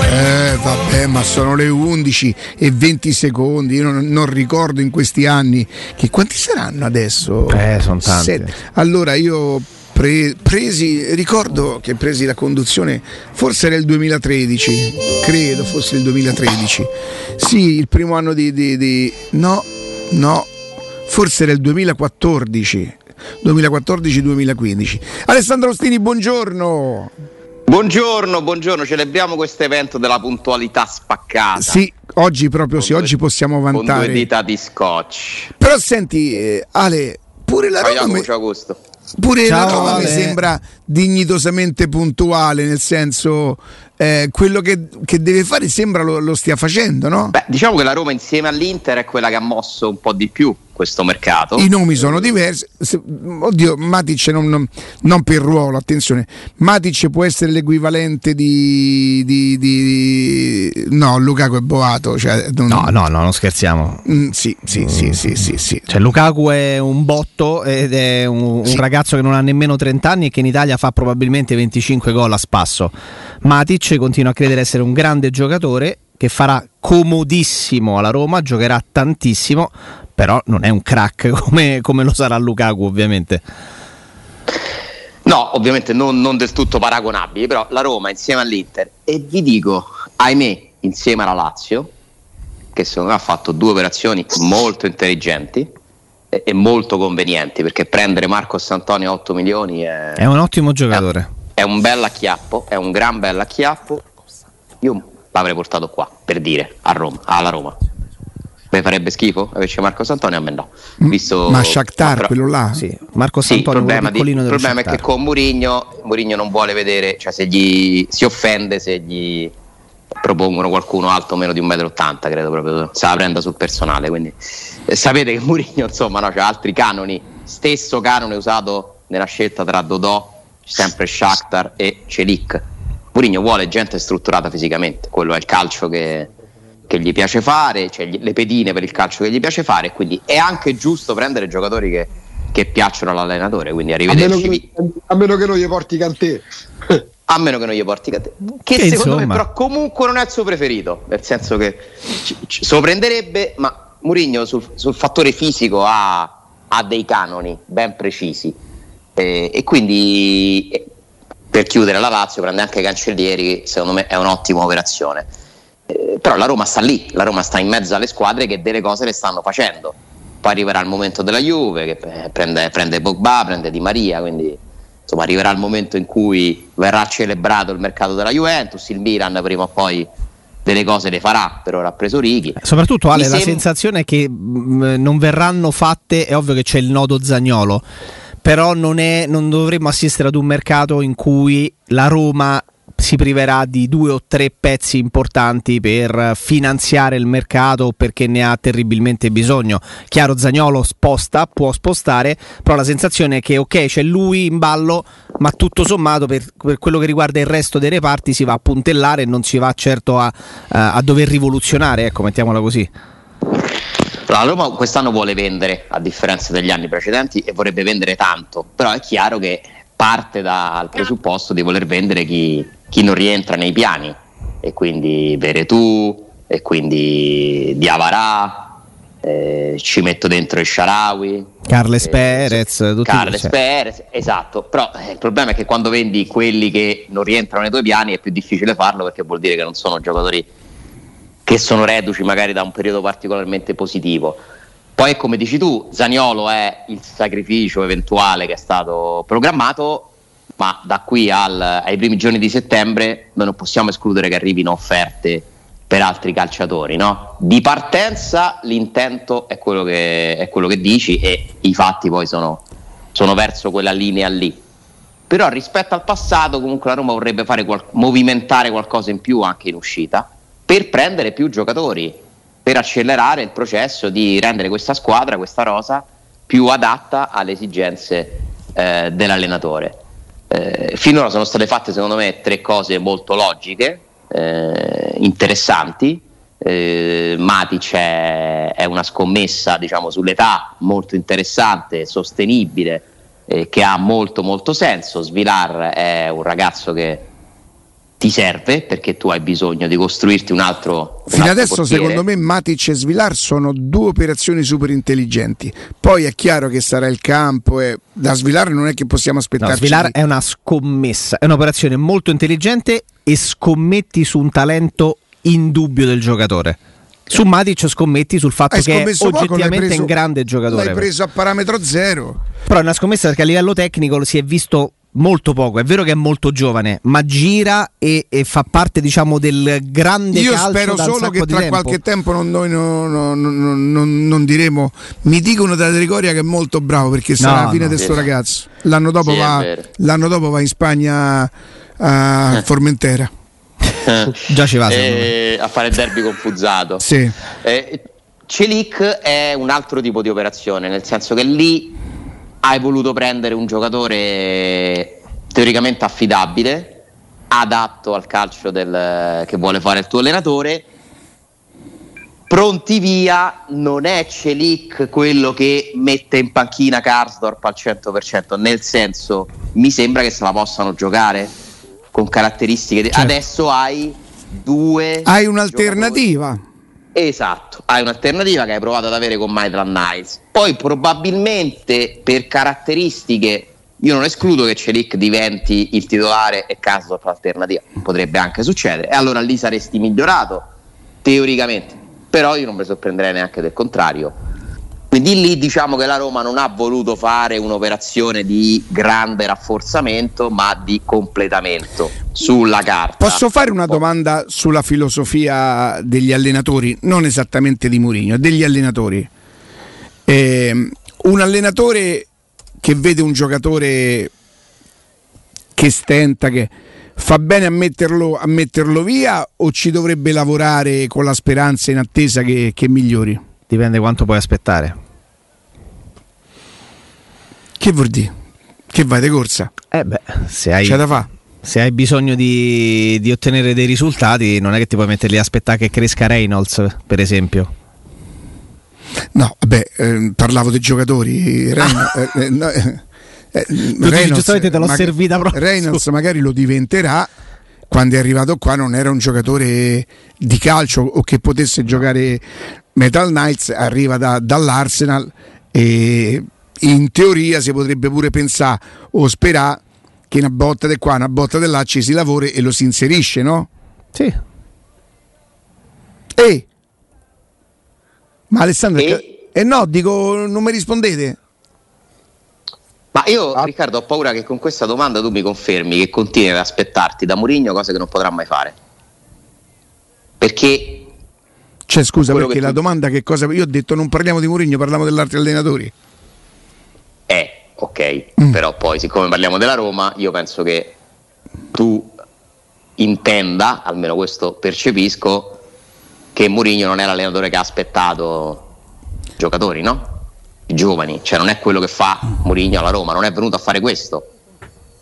Eh, vabbè, ma sono le 11 e 20 secondi. Io non, non ricordo in questi anni che quanti saranno adesso? Eh, sono tanti. Sette. Allora io pre- presi, ricordo che presi la conduzione, forse era il 2013, credo fosse il 2013. Sì, il primo anno di, di, di no, no, forse era il 2014. 2014-2015. Alessandro Ostini, buongiorno. Buongiorno, buongiorno, celebriamo questo evento della puntualità spaccata. Sì, oggi proprio con sì, due, oggi possiamo vantare. Con due dita di scotch. Però senti, eh, Ale, pure la Roma... Ciao, ciao Augusto. Pure Ciao, la Roma Ale. mi sembra dignitosamente puntuale, nel senso eh, quello che, che, deve fare sembra lo, lo, stia facendo, no? Beh, diciamo che la Roma insieme all'Inter è quella che ha mosso un po' di più questo mercato. I nomi sono diversi. Oddio, Matic non, non, non per ruolo, attenzione. Matic può essere l'equivalente di, di, di... No, Lukaku è boato. Cioè, non... No, no, no, non scherziamo. Mm, sì, sì, sì, sì, sì, sì. Cioè, Lukaku è un botto ed è un, sì. un ragazzo che non ha nemmeno 30 anni e che in Italia fa probabilmente 25 gol a spasso. Matic continua a credere essere un grande giocatore che farà comodissimo alla Roma, giocherà tantissimo, però non è un crack come, come lo sarà Lukaku ovviamente. No, ovviamente non, non, del tutto paragonabili, però la Roma insieme all'Inter e vi dico, ahimè, insieme alla Lazio, che secondo me ha fatto due operazioni molto intelligenti e, e molto convenienti, perché prendere Marco Santonio a 8 milioni è, è un ottimo giocatore. È, è un bel acchiappo, è un gran bel acchiappo. Io l'avrei portato qua, per dire, a Roma, alla Roma. Mi farebbe schifo invece Marco Santonio? A me no. Visto, ma Shakhtar, ma quello là? Sì, Marco Santonio. Sì, il problema, di, il problema è che con Murigno, Murigno non vuole vedere, cioè se gli si offende se gli propongono qualcuno alto meno di 1,80 m, credo proprio, se la prenda sul personale. Quindi eh, sapete che Murigno insomma no, ha altri canoni, stesso canone usato nella scelta tra Dodò, sempre Shakhtar e Celic. Murigno vuole gente strutturata fisicamente, quello è il calcio che, che gli piace fare, cioè le pedine per il calcio che gli piace fare, quindi è anche giusto prendere giocatori che, che piacciono all'allenatore, quindi arrivederci. A meno che, a meno che non gli porti Cantè. a meno che non gli porti Cantè. Che, che secondo insomma. me però comunque non è il suo preferito, nel senso che ci, ci sorprenderebbe, ma Murigno sul, sul fattore fisico ha, ha, dei canoni ben precisi eh, e quindi eh, per chiudere la Lazio prende anche Cancellieri, secondo me è un'ottima operazione eh, però la Roma sta lì, la Roma sta in mezzo alle squadre che delle cose le stanno facendo. Poi arriverà il momento della Juve che eh, prende, prende Pogba, prende Di Maria, quindi insomma arriverà il momento in cui verrà celebrato il mercato della Juventus, il Milan prima o poi delle cose le farà, per ora ha preso Righi. Eh, soprattutto Ale, la sensazione è che mh, non verranno fatte, è ovvio che c'è il nodo Zagnolo, però non, è, non dovremmo assistere ad un mercato in cui la Roma si priverà di due o tre pezzi importanti per finanziare il mercato perché ne ha terribilmente bisogno. Chiaro, Zagnolo sposta, può spostare, però la sensazione è che ok, c'è lui in ballo, ma tutto sommato per, per quello che riguarda il resto dei reparti si va a puntellare e non si va certo a, a, dover rivoluzionare, ecco, mettiamola così. La Roma quest'anno vuole vendere, a differenza degli anni precedenti, e vorrebbe vendere tanto, però è chiaro che parte dal presupposto di voler vendere chi, chi non rientra nei piani. E quindi Veretù e quindi Diavarà eh, ci metto dentro il Sharawi. Carles eh, Perez tutti Carles cioè. Perez esatto. Però eh, il problema è che quando vendi quelli che non rientrano nei tuoi piani è più difficile farlo perché vuol dire che non sono giocatori che sono reduci magari da un periodo particolarmente positivo. Poi come dici tu Zaniolo è il sacrificio eventuale che è stato programmato ma da qui al, ai primi giorni di settembre noi non possiamo escludere che arrivino offerte per altri calciatori. No? Di partenza l'intento è quello, che, è quello, che, dici e i fatti poi sono, sono, verso quella linea lì. Però rispetto al passato comunque la Roma vorrebbe fare qual- movimentare qualcosa in più anche in uscita per prendere più giocatori, per accelerare il processo di rendere questa squadra, questa rosa, più adatta alle esigenze eh, dell'allenatore. Eh, finora sono state fatte secondo me tre cose molto logiche, eh, interessanti. Eh, Matic è, è, una scommessa diciamo, sull'età molto interessante, sostenibile, eh, che ha molto molto senso. Svilar è un ragazzo che ti serve perché tu hai bisogno di costruirti un altro. Un Fino altro adesso, portiere. secondo me, Matic e Svilar sono due operazioni super intelligenti. Poi è chiaro che sarà il campo e da Svilar non è che possiamo No, aspettarci. Svilar è una scommessa, è un'operazione molto intelligente e scommetti su un talento indubbio del giocatore. Su Matic scommetti sul fatto Hai che è oggettivamente preso- un grande giocatore. L'hai preso a parametro zero. Però è una scommessa perché a livello tecnico si è visto molto poco. È vero che è molto giovane, ma gira e, e fa parte, diciamo, del grande Io calcio spero da un solo che tra tempo. qualche tempo non, noi non, non- non- non- non diremo. Mi dicono da Trigoria che è molto bravo perché sarà la fine no. di sto ragazzo. L'anno dopo, Sì, va, l'anno dopo va in Spagna a Formentera. Già ci va. Eh, a fare il derby confuzzato. Sì. Eh, Celic è un altro tipo di operazione, nel senso che lì hai voluto prendere un giocatore teoricamente affidabile, adatto al calcio del- che vuole fare il tuo allenatore. Pronti via, non è Celic quello che mette in panchina Karsdorp al 100%, nel senso mi sembra che se la possano giocare con caratteristiche. Certo. Adesso hai due. Hai giocatori- un'alternativa. Esatto, hai un'alternativa che hai provato ad avere con Maitland Niles. Poi probabilmente per caratteristiche io non escludo che Celic diventi il titolare e Karsdorp l'alternativa, potrebbe anche succedere. E allora lì saresti migliorato teoricamente, però io non mi sorprenderei neanche del contrario. Quindi lì diciamo che la Roma non ha voluto fare un'operazione di grande rafforzamento, ma di completamento sulla carta. Posso fare una domanda sulla filosofia degli allenatori, non esattamente di Mourinho, degli allenatori. Ehm, un allenatore che vede un giocatore che stenta, che fa bene a metterlo, a metterlo via o ci dovrebbe lavorare con la speranza in attesa che, che migliori? Dipende quanto puoi aspettare. Che vuol dire? Che vai di corsa? Eh beh, se hai, C'è da fare? se hai bisogno di, di ottenere dei risultati, non è che ti puoi metterli a aspettare che cresca Reynolds, per esempio. No, vabbè, ehm, parlavo dei giocatori. Reyn- eh, eh, no, eh, eh, Reynolds- giustamente te l'ho maga- servita proprio. Reynolds magari lo diventerà quando è arrivato qua non era un giocatore di calcio o che potesse giocare Metal Knights arriva da- dall'Arsenal e in teoria si potrebbe pure pensare o sperare che una botta di qua, una botta di là ci si lavori e lo si inserisce, no? Sì. E ma Alessandro E? eh no, dico non mi rispondete. Ma io, Ah. Riccardo, ho paura che con questa domanda tu mi confermi che continui ad aspettarti da Mourinho cose che non potrà mai fare. Perché Cioè, scusa, perché la tu- domanda che cosa. Io ho detto non parliamo di Mourinho, parliamo degli altri allenatori. è ok, Mm. però poi, siccome parliamo della Roma, io penso che tu intenda, almeno questo percepisco, che Mourinho non è l'allenatore che ha aspettato i giocatori, no? I giovani, cioè non è quello che fa Mourinho alla Roma, non è venuto a fare questo.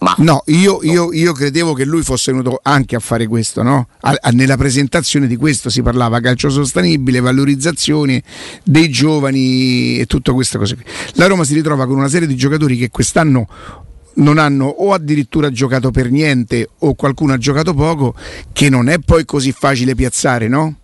Ma No, io, io- io credevo che lui fosse venuto anche a fare questo, no? A- a- nella presentazione di questo si parlava calcio sostenibile, valorizzazione dei giovani e tutto queste cose qui. La Roma si ritrova con una serie di giocatori che quest'anno non hanno o addirittura giocato per niente o qualcuno ha giocato poco, che non è poi così facile piazzare, no?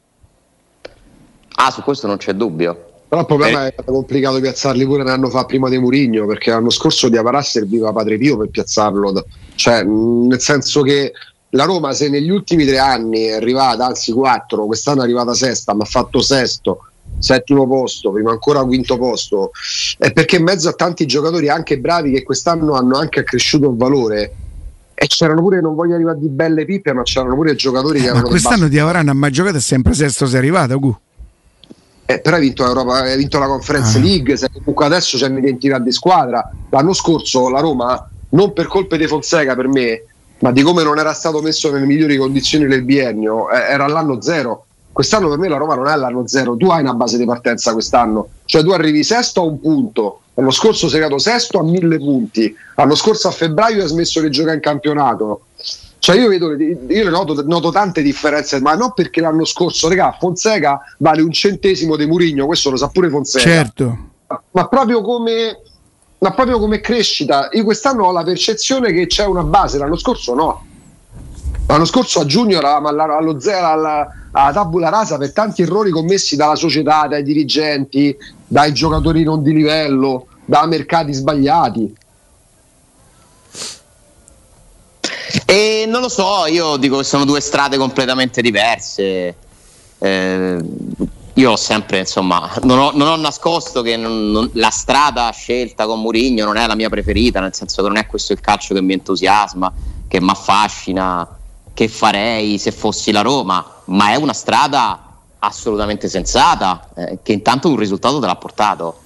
ah, su questo non c'è dubbio. Però il problema Eh. è complicato piazzarli pure un anno fa prima di Murigno, perché l'anno scorso di Avarà serviva Padre Pio per piazzarlo. Cioè, nel senso che la Roma, se negli ultimi tre anni è arrivata, anzi quattro, quest'anno è arrivata sesta, ma ha fatto sesto, settimo posto, prima ancora quinto posto, è perché in mezzo a tanti giocatori anche bravi che quest'anno hanno anche accresciuto il valore. E c'erano pure, non voglio arrivare di belle pippe, ma c'erano pure giocatori che Ma erano del quest'anno di Avarana ha mai giocato è sempre sesto se è arrivato, Gu. Eh, però hai vinto, l'Europa, hai vinto la Conference Ah. League, sei comunque adesso c'è un'identità di squadra. L'anno scorso la Roma, non per colpe di Fonseca per me, ma di come non era stato messo nelle migliori condizioni del biennio, eh, era l'anno zero. Quest'anno per me la Roma non è l'anno zero, tu hai una base di partenza quest'anno, cioè tu arrivi sesto a un punto, l'anno scorso sei arrivato sesto a mille punti, l'anno scorso a febbraio hai smesso di giocare in campionato. Cioè io vedo, io noto, noto tante differenze, ma non perché l'anno scorso, regà, Fonseca vale un centesimo di Murigno, questo lo sa pure Fonseca Certo. ma proprio come ma proprio come crescita io quest'anno ho la percezione che c'è una base l'anno scorso no L'anno scorso a giugno eravamo alla, allo zero, alla, alla tabula rasa per tanti errori commessi dalla società, dai dirigenti, dai giocatori non di livello, da mercati sbagliati. E non lo so, io dico che sono due strade completamente diverse. Eh, io ho sempre, insomma, non ho, non ho nascosto che non, non, la strada scelta con Mourinho non è la mia preferita, nel senso che non è questo il calcio che mi entusiasma, che mi affascina, che farei se fossi la Roma, ma è una strada assolutamente sensata, eh, che intanto un risultato te l'ha portato.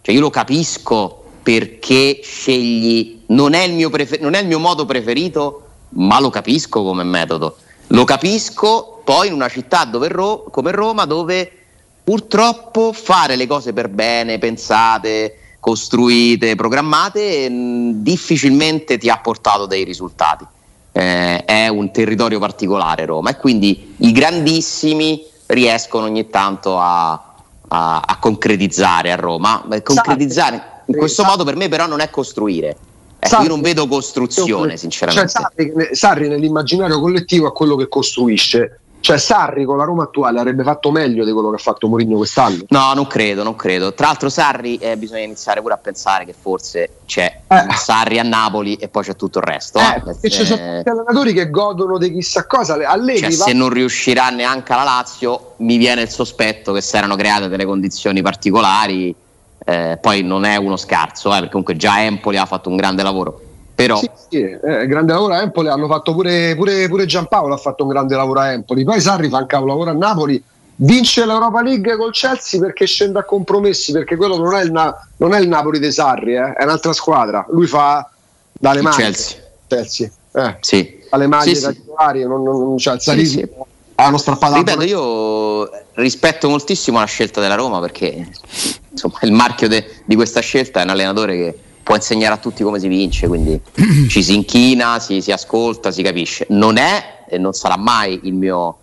Cioè io lo capisco perché scegli, non è il mio, prefer- non è il mio modo preferito, ma lo capisco come metodo. Lo capisco poi in una città Ro- come Roma dove purtroppo fare le cose per bene, pensate, costruite, programmate, mh, difficilmente ti ha portato dei risultati. Eh, è un territorio particolare Roma e quindi i grandissimi riescono ogni tanto a, a, a concretizzare a Roma. Concretizzare in questo modo per me però non è costruire. Ecco, io non vedo costruzione, sinceramente. Cioè, Sarri, Sarri nell'immaginario collettivo è quello che costruisce. Cioè Sarri con la Roma attuale avrebbe fatto meglio di quello che ha fatto Mourinho quest'anno? No, non credo, non credo. Tra l'altro Sarri eh, bisogna iniziare pure a pensare che forse c'è eh. Sarri a Napoli e poi c'è tutto il resto. Eh, perché ci sono tanti allenatori che godono di chissà cosa. Allegri cioè, va... se non riuscirà neanche alla Lazio, mi viene il sospetto che si erano create delle condizioni particolari eh, poi non è uno scarso, eh, perché comunque già Empoli ha fatto un grande lavoro. Però... Sì, sì eh, grande lavoro a Empoli, hanno fatto pure, pure, pure, Giampaolo ha fatto un grande lavoro a Empoli, poi Sarri fa un lavoro a Napoli, vince l'Europa League col Chelsea perché scende a compromessi, perché quello non è il, Na- non è il Napoli dei Sarri, eh, è un'altra squadra, lui fa dalle mani. Chelsea. Chelsea. Eh, sì. Alle maglie sì, titolari, non, non, cioè il Sarismo sì, sì. hanno strappato. Ripeto, io rispetto moltissimo la scelta della Roma perché insomma, il marchio de- di questa scelta è un allenatore che può insegnare a tutti come si vince, quindi ci si inchina, si, si, ascolta, si capisce. Non è e non sarà mai il mio,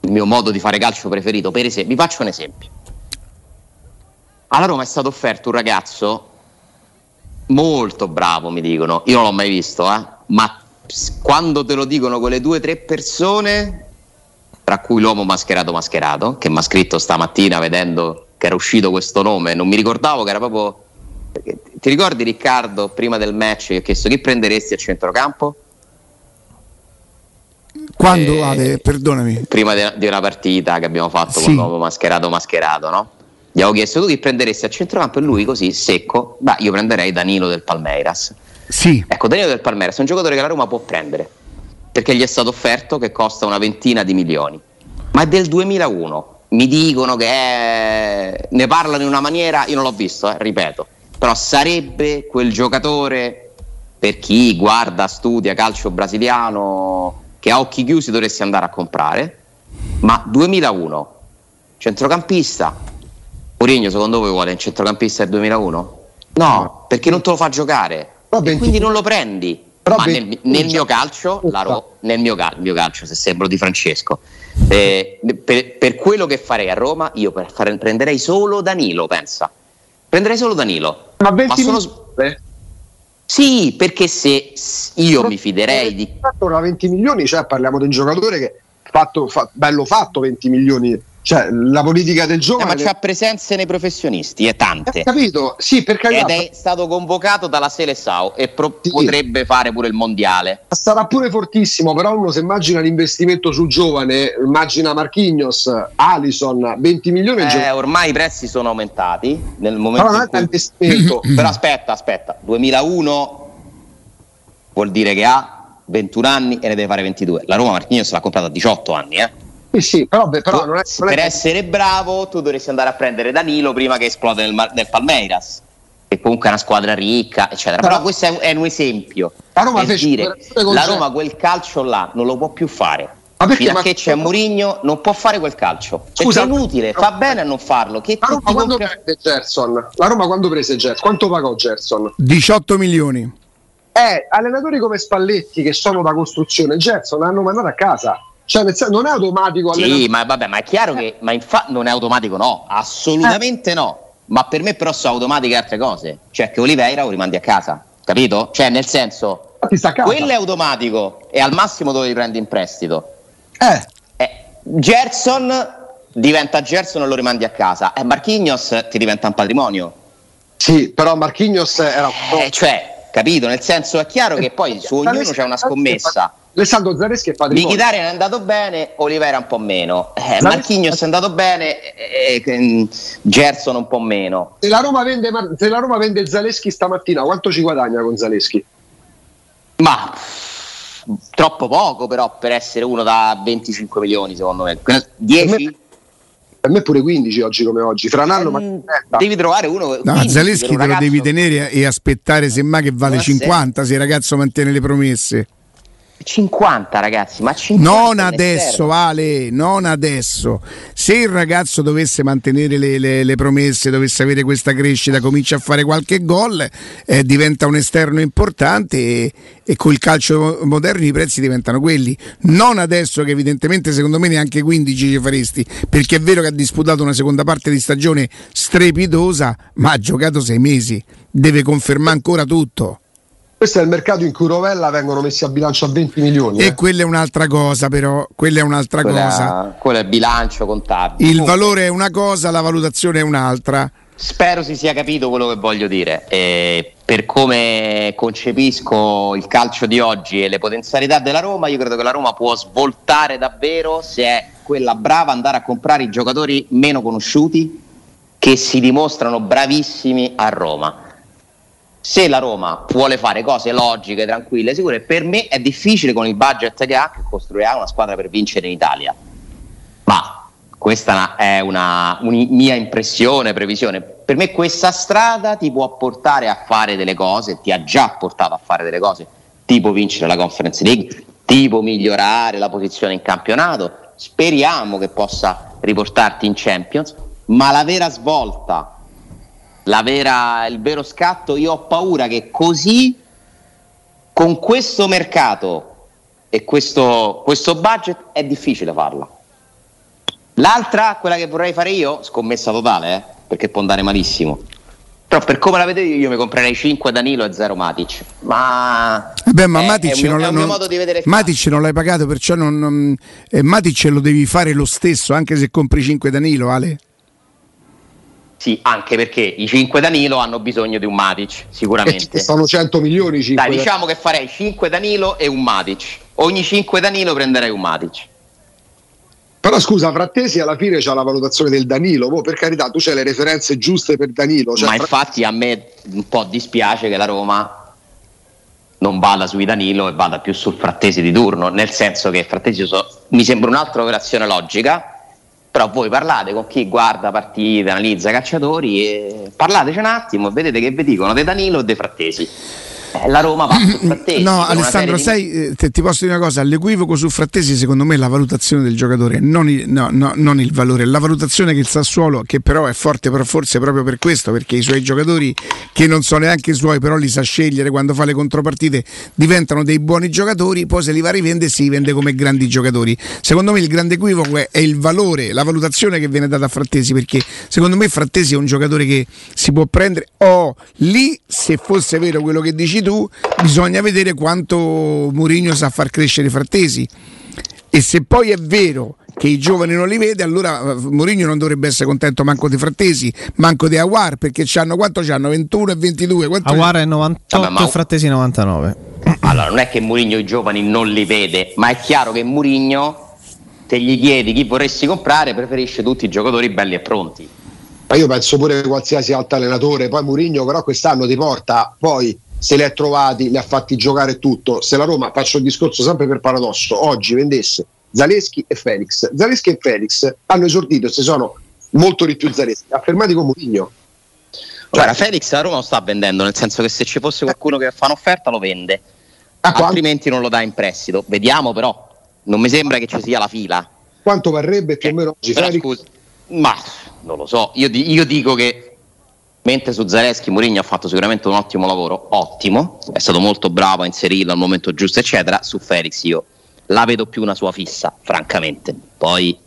il mio modo di fare calcio preferito. Per esempio, vi faccio un esempio. Alla Roma è stato offerto un ragazzo molto bravo, mi dicono. Io non l'ho mai visto, eh? ma quando te lo dicono quelle due o tre persone, tra cui l'uomo mascherato mascherato, che mi ha scritto stamattina vedendo che era uscito questo nome, non mi ricordavo che era proprio... Ti ricordi Riccardo, prima del match, che ho chiesto chi prenderesti a centrocampo? Quando, eh, Ale, perdonami? Prima di una partita che abbiamo fatto sì. con l'uomo mascherato mascherato, no? Gli avevo chiesto tu chi prenderesti a centrocampo e lui così secco, beh io prenderei Danilo del Palmeiras. Sì. Ecco, Danilo del Palmeiras è un giocatore che la Roma può prendere perché gli è stato offerto che costa una ventina di milioni, ma è del 2001 mi dicono che è... ne parlano in una maniera, io non l'ho visto, eh, ripeto, però sarebbe quel giocatore per chi guarda, studia calcio brasiliano che a occhi chiusi dovresti andare a comprare, ma 2001, centrocampista, Mourinho secondo voi vuole un centrocampista del 2001? No, perché non te lo fa giocare, quindi non lo prendi. Ma nel, nel, mio calcio, Ro- nel mio, cal- mio, calcio, se sembro di Francesco, eh, per, per, quello che farei a Roma, io fare, prenderei solo Danilo, pensa. Prenderei solo Danilo. Ma 20 ma sono... milioni? Sì, perché se io Però mi fiderei di... Ora 20 milioni, cioè parliamo di un giocatore che fatto, fa, bello fatto 20 milioni cioè, la politica del giovane. Eh, ma c'ha presenze nei professionisti, è tante. Ho capito, sì, perché. Ed è stato convocato dalla Selesao e pro- sì. potrebbe fare pure il mondiale. Sarà pure fortissimo, però uno se immagina l'investimento sul giovane, immagina Marchignos, Alison, 20 milioni. Eh, gio- ormai i prezzi sono aumentati. Nel momento però, cui... investimento. però aspetta, aspetta, 2001 vuol dire che ha 21 anni e ne deve fare 22. La Roma Marchignos l'ha comprato a 18 anni, eh. Sì, sì, però, però non è, non per essere bravo tu dovresti andare a prendere Danilo prima che esplode nel, nel Palmeiras che comunque è una squadra ricca eccetera. Però, però questo è, è, un esempio. La Roma, per dire, la Roma quel calcio là non lo può più fare. Ma perché, fino a che c'è Mourinho non può fare quel calcio. Scusa, è inutile, fa bene a non farlo. Che la Roma quando compra... prese Gerson? La Roma quando prese Gerson quanto pagò Gerson? 18 milioni. Eh, allenatori come Spalletti che sono da costruzione Gerson l'hanno mandato a casa cioè, non è automatico. Sì, ma vabbè, ma è chiaro che ma infa- non è automatico, no, assolutamente eh. no. Ma per me, però, sono automatiche altre cose. Cioè, che Oliveira lo rimandi a casa, capito? Cioè, nel senso, Ti sta a casa. Quello è automatico e al massimo dove li prendi in prestito. Eh, Eh, Gerson diventa Gerson e lo rimandi a casa. E Marquinhos ti diventa un patrimonio. sì, però Marquinhos era un po'... Eh, cioè, capito? Nel senso è chiaro che poi su ognuno c'è una scommessa. Alessandro Zareschi è patrimonio. Mkhitaryan è andato bene, Olivera un po' meno. Eh, Marquinhos è andato bene, eh, eh, Gerson un po' meno. Se la, Roma vende, se la Roma vende Zaleschi stamattina, quanto ci guadagna con Zaleschi? Ma troppo poco però per essere uno da 25 milioni secondo me. 10? Per me pure 15 oggi come oggi. Fra un anno ma Mm, devi trovare uno No, 15 Zaleschi te lo ragazzo- devi tenere e aspettare semmai che vale Ma 50 se il ragazzo mantiene le promesse. 50 ragazzi, ma 50 Non adesso. Vale, non adesso. Se il ragazzo dovesse mantenere le, le- le promesse, dovesse avere questa crescita, comincia a fare qualche gol, eh, diventa un esterno importante e, e col calcio moderno i prezzi diventano quelli. Non adesso che evidentemente secondo me neanche 15 ci faresti, perché è vero che ha disputato una seconda parte di stagione strepitosa, ma ha giocato sei mesi, deve confermare ancora tutto. Questo è il mercato in cui Rovella vengono messi a bilancio a 20 milioni. E eh. quella è un'altra cosa però, quella è un'altra Quella- cosa. quello è bilancio contabile. Il valore è una cosa, la valutazione è un'altra. Spero si sia capito quello che voglio dire. Eh, per come concepisco il calcio di oggi e le potenzialità della Roma, io credo che la Roma può svoltare davvero se è quella brava andare a comprare i giocatori meno conosciuti che si dimostrano bravissimi a Roma. Se la Roma vuole fare cose logiche, tranquille, sicure, per me è difficile con il budget che ha che costruirà una squadra per vincere in Italia. Ma questa è una, una mia impressione, previsione. Per me questa strada ti può portare a fare delle cose, ti ha già portato a fare delle cose, tipo vincere la Conference League, tipo migliorare la posizione in campionato. Speriamo che possa riportarti in Champions, ma la vera svolta, vera, il vero scatto, io ho paura che così, con questo mercato e questo, questo budget, è difficile farla. L'altra, quella che vorrei fare io, scommessa totale, eh, perché può andare malissimo. Però per come la vedo io, mi comprerei 5 Danilo e 0 Matic. Ma, Vabbè, ma è- Matic, è un non, non- Matic non l'hai pagato, perciò non, non- eh, Matic lo devi fare lo stesso, anche se compri 5 Danilo, Ale. Sì, anche perché i 5 Danilo hanno bisogno di un Matic, sicuramente. sono 100 milioni. cinque Dai, diciamo che farei 5 Danilo e un Matic. Ogni 5 Danilo prenderei un Matic. Però scusa, Frattesi alla fine c'ha la valutazione del Danilo. Boh, per carità, tu c'hai le referenze giuste per Danilo. Cioè, Ma infatti a me un po' dispiace che la Roma non vada sui Danilo e vada più sul Frattesi di turno, nel senso che Frattesi so- mi sembra un'altra operazione logica, però voi parlate con chi guarda partite, analizza calciatori e parlateci un attimo e vedete che vi dicono De Danilo e De Frattesi. Eh, la Roma va su Frattesi. No, Alessandro, di- sai, eh, ti posso dire una cosa, l'equivoco su Frattesi secondo me è la valutazione del giocatore, non il, no, no, non il valore, la valutazione che il Sassuolo, che però è forte però forse proprio per questo, perché i suoi giocatori che non sono neanche i suoi, però li sa scegliere quando fa le contropartite, diventano dei buoni giocatori, poi se li va a rivendere si vende come grandi giocatori. Secondo me il grande equivoco è, è il valore, la valutazione che viene data a Frattesi, perché secondo me Frattesi è un giocatore che si può prendere, oh, lì se fosse vero quello che dici tu, bisogna vedere quanto Mourinho sa far crescere Frattesi. E se poi è vero che i giovani non li vede, allora eh, Mourinho non dovrebbe essere contento manco di Frattesi, manco di Aguar, perché c'hanno quanto c'hanno? 21 e 22. Quanto Aguara è 98 Vabbè, ma- Frattesi 99. Allora, non è che Murigno i giovani non li vede, ma è chiaro che Murigno, se gli chiedi chi vorresti comprare, preferisce tutti i giocatori belli e pronti. Ma io penso pure qualsiasi altro allenatore. Poi Murigno, però, quest'anno ti porta. Poi se li ha trovati, li ha fatti giocare tutto. Se la Roma, faccio il discorso sempre per paradosso, oggi vendesse Zaleschi e Felix. Zaleschi e Felix hanno esordito e si sono molto di più Zaleschi, affermati con Murigno. Guarda, Felix la Roma lo sta vendendo, nel senso che se ci fosse qualcuno che fa un'offerta lo vende, altrimenti non lo dà in prestito. Vediamo però, non mi sembra che ci sia la fila. quanto varrebbe più o meno oggi Felix? scusa, ma non lo so, io, io dico che mentre su Zaleschi Mourinho ha fatto sicuramente un ottimo lavoro, ottimo, è stato molto bravo a inserirlo al momento giusto, eccetera. Su Felix io la vedo più una sua fissa, francamente. Poi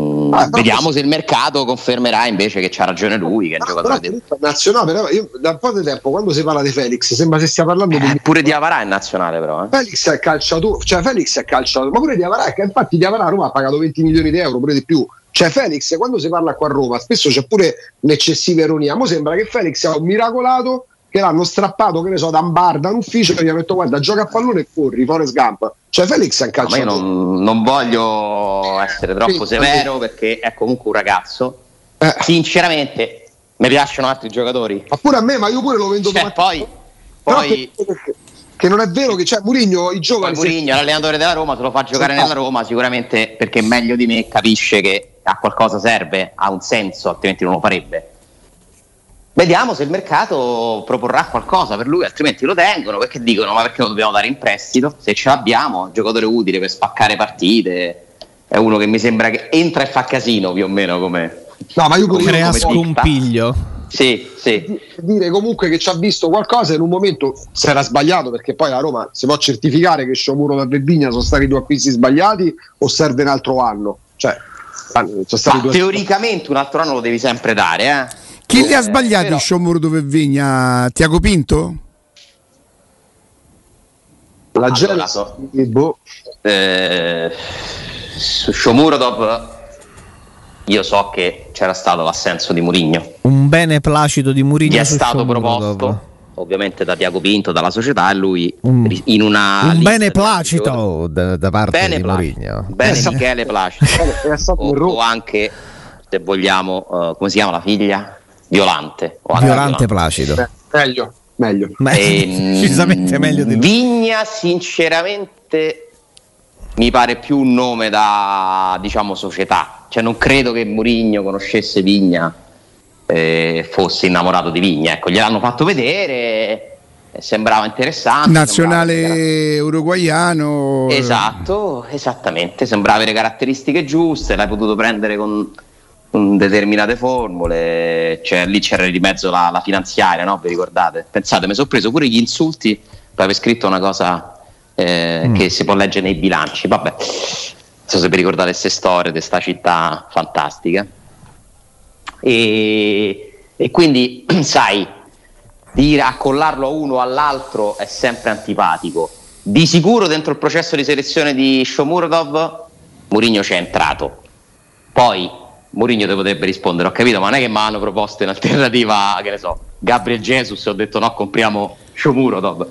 mm, ah, vediamo se il mercato confermerà invece che c'ha ragione lui. Che è un giocatore di... nazionale, però io da un po' di tempo quando si parla di Felix sembra che stia parlando eh, di. Pure di Avarà è nazionale, però. Eh. Felix è calciatore, cioè Felix è calciatore, ma pure di Avarà, infatti di Avarà Roma ha pagato 20 milioni di euro, pure di più. Cioè Felix, quando si parla qua a Roma, spesso c'è pure l'eccessiva ironia. Ma sembra che Felix sia un miracolato che l'hanno strappato, che ne so, da un bar, da un ufficio e gli hanno detto guarda, gioca a pallone e corri, Forrest Gump. Cioè Felix è un calciatore. ma io non, non, voglio essere troppo sì, severo perché è comunque un ragazzo. Eh. Sinceramente, mi piacciono altri giocatori. Ma pure a me, ma io pure lo vendo cioè, poi, poi... Che, che, non è vero che c'è cioè, Murigno, i giovani. Murigno, l'allenatore della Roma, se lo fa giocare sì, nella Roma, sicuramente perché meglio di me capisce che a qualcosa serve, ha un senso, altrimenti non lo farebbe Vediamo se il mercato proporrà qualcosa per lui, altrimenti lo tengono perché dicono: Ma perché lo dobbiamo dare in prestito? Se ce l'abbiamo, giocatore utile per spaccare partite. È uno che mi sembra che entra e fa casino più o meno come. No, ma io pure crea come scompiglio. Sì, sì. Dire comunque che ci ha visto qualcosa in un momento si era sbagliato perché poi la Roma si può certificare che Sciomuro da Verbigna sono stati due acquisti sbagliati o serve un altro anno? Cioè, due... teoricamente un altro anno lo devi sempre dare, eh? Chi li ha eh, sbagliati però... Sciomuro dove Vigna? Tiago Pinto? La allora, so, boh. eh, su Shomurodov io so che c'era stato l'assenso di Murigno. Un bene placido di Murigno. Gli è stato proposto ovviamente da Tiago Pinto, dalla società e lui in una un bene placido da, da, parte bene di Murigno. Bene Michele Placido. o, o, anche se vogliamo, uh, come si chiama la figlia? Violante. Violante, Violante Placido. Eh, meglio, meglio. E, ehm, decisamente meglio di lui. Vigna, sinceramente, mi pare più un nome da, diciamo, società. Cioè non credo che Murigno conoscesse Vigna eh, fosse innamorato di Vigna. Ecco, gliel'hanno fatto vedere sembrava interessante. Nazionale sembrava uruguaiano. Esatto, esattamente, sembrava avere caratteristiche giuste, l'hai potuto prendere con determinate formule, cioè, lì c'era di mezzo la, la finanziaria, no? vi ricordate? Pensate, mi sono preso pure gli insulti per aver scritto una cosa eh, mm. che si può leggere nei bilanci, vabbè, non so se vi ricordate queste storie di questa città fantastica. E, e quindi, sai, dire accollarlo a uno o all'altro è sempre antipatico. Di sicuro dentro il processo di selezione di Shomurodov Mourinho c'è entrato. Poi Mourinho te potrebbe rispondere, ho capito, ma non è che mi hanno proposto in alternativa, che ne so, Gabriel Jesus, ho detto no, compriamo Shomurodov.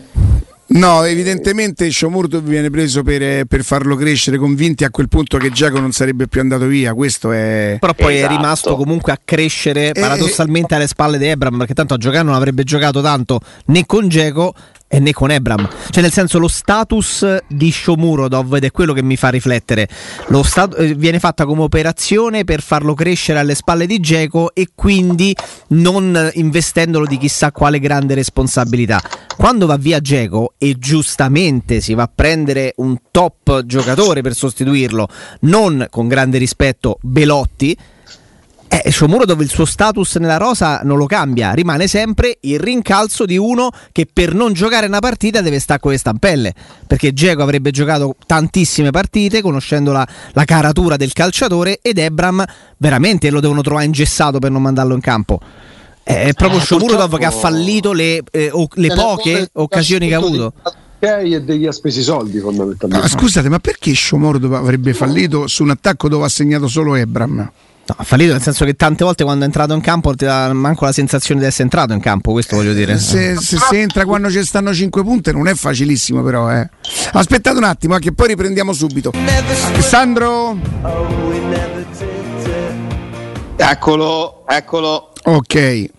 No, evidentemente Shomurdo viene preso per, per, farlo crescere, convinti a quel punto che Giacomo non sarebbe più andato via. Questo è. Però poi esatto. è rimasto comunque a crescere eh, paradossalmente eh, alle spalle di Ebram, perché tanto a giocare non avrebbe giocato tanto né con Geco e né con Ebram. Cioè, nel senso, lo status di Shomurodov, ed è quello che mi fa riflettere, stat- eh, viene fatta come operazione per farlo crescere alle spalle di Geco e quindi non investendolo di chissà quale grande responsabilità. Quando va via Geco e giustamente si va a prendere un top giocatore per sostituirlo, non con grande rispetto Belotti, eh, Sciomuro dove il suo status nella rosa non lo cambia, rimane sempre il rincalzo di uno che per non giocare una partita deve stare con le stampelle, perché Geco avrebbe giocato tantissime partite conoscendo la, la caratura del calciatore ed Ebram veramente lo devono trovare ingessato per non mandarlo in campo. È proprio eh, Shomurodov che ha fallito le, eh, o, le poche occasioni che ha avuto. E degli ha spesi soldi fondamentalmente. No, scusate, ma perché Shomurodov avrebbe fallito su un attacco dove ha segnato solo Ebram? No, ha fallito nel senso che tante volte quando è entrato in campo ti dà manco la sensazione di essere entrato in campo, questo voglio dire. Se, se, se entra quando ci stanno 5 punte non è facilissimo però, eh. Aspettate un attimo, eh, che poi riprendiamo subito. Alessandro? Eccolo, eccolo. Ok.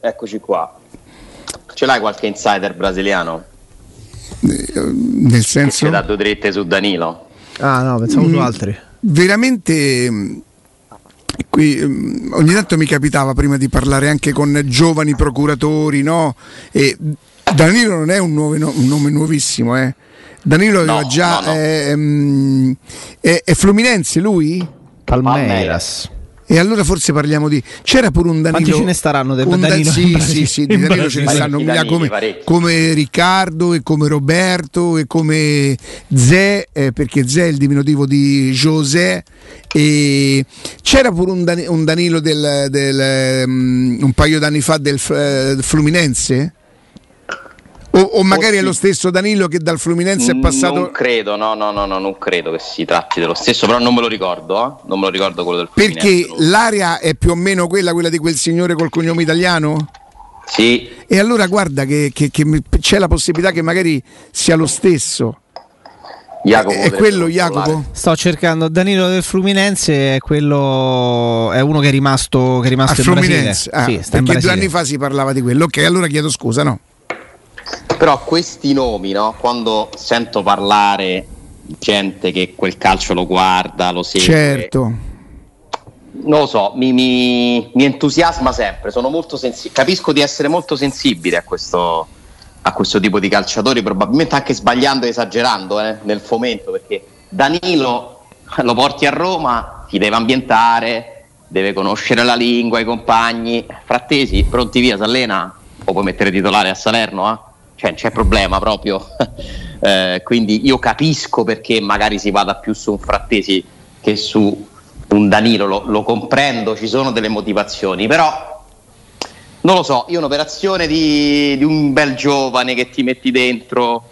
Eccoci qua. Ce l'hai qualche insider brasiliano? Eh, nel senso... Che dà due dritte su Danilo? Ah no, pensavo mm, su altri. Veramente Qui, um, ogni tanto mi capitava prima di parlare anche con giovani procuratori, no? E Danilo non è un, nuovo, un nome nuovissimo, eh. Danilo aveva no, già. No, no. È, è, è, Fluminense lui? Palmeiras. E allora forse parliamo di. C'era pure un Danilo. Quanti ce ne staranno del un Danilo? Sì, sì, sì, di Danilo ce ne stanno Danili, come, come Riccardo e come Roberto e come Zè, eh, perché Zè è il diminutivo di José. E c'era pure un, Dani- un Danilo del, del, um, un paio d'anni fa del eh, Fluminense? O, o magari Oh, è lo sì. stesso Danilo che dal Fluminense è passato. Non credo, no, no, no, no, non credo che si tratti dello stesso, però non me lo ricordo, eh? non me lo ricordo quello del Perché Fluminense, no. l'area è più o meno quella, quella di quel signore col cognome italiano? Sì, E allora guarda che, che- che c'è la possibilità che magari sia lo stesso. Jacopo. è quello. Jacopo? Sto cercando Danilo del Fluminense, è quello è uno che è rimasto, che è rimasto A in Fluminense. Brasile. Ah, Sì, sta in perché due anni fa si parlava di quello. Ok, allora chiedo scusa, no? Però questi nomi, no? quando sento parlare gente che quel calcio lo guarda, lo segue, Certo. non lo so, mi, mi- mi entusiasma sempre, sono molto sensi- capisco di essere molto sensibile a questo, a questo tipo di calciatori, probabilmente anche sbagliando e esagerando eh, nel fomento, perché Danilo lo porti a Roma, ti deve ambientare, deve conoscere la lingua, i compagni, frattesi, pronti via, si allena, o puoi mettere titolare a Salerno, eh? Cioè c'è problema proprio. Eh, quindi io capisco perché magari si vada più su un frattesi che su un Danilo, lo, lo comprendo, ci sono delle motivazioni, però non lo so, io un'operazione di, di un bel giovane che ti metti dentro,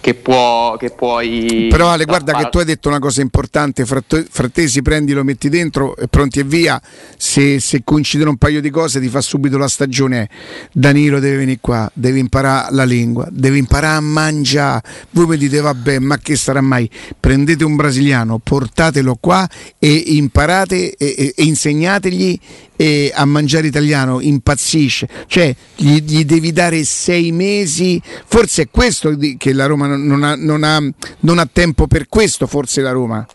che, può, che puoi... Però Ale, guarda che traspar- tu hai detto una cosa importante, frattesi prendi, lo metti dentro, e pronti e via, se, se coincidono un paio di cose ti fa subito la stagione, Danilo deve venire qua, deve imparare la lingua, deve imparare a mangiare, voi mi dite vabbè ma che sarà mai, prendete un brasiliano, portatelo qua e imparate e, e- e insegnategli eh, a mangiare italiano, impazzisce, cioè gli, gli devi dare sei mesi, forse è questo che la Roma non ha, non ha- non ha tempo per questo, forse la Roma.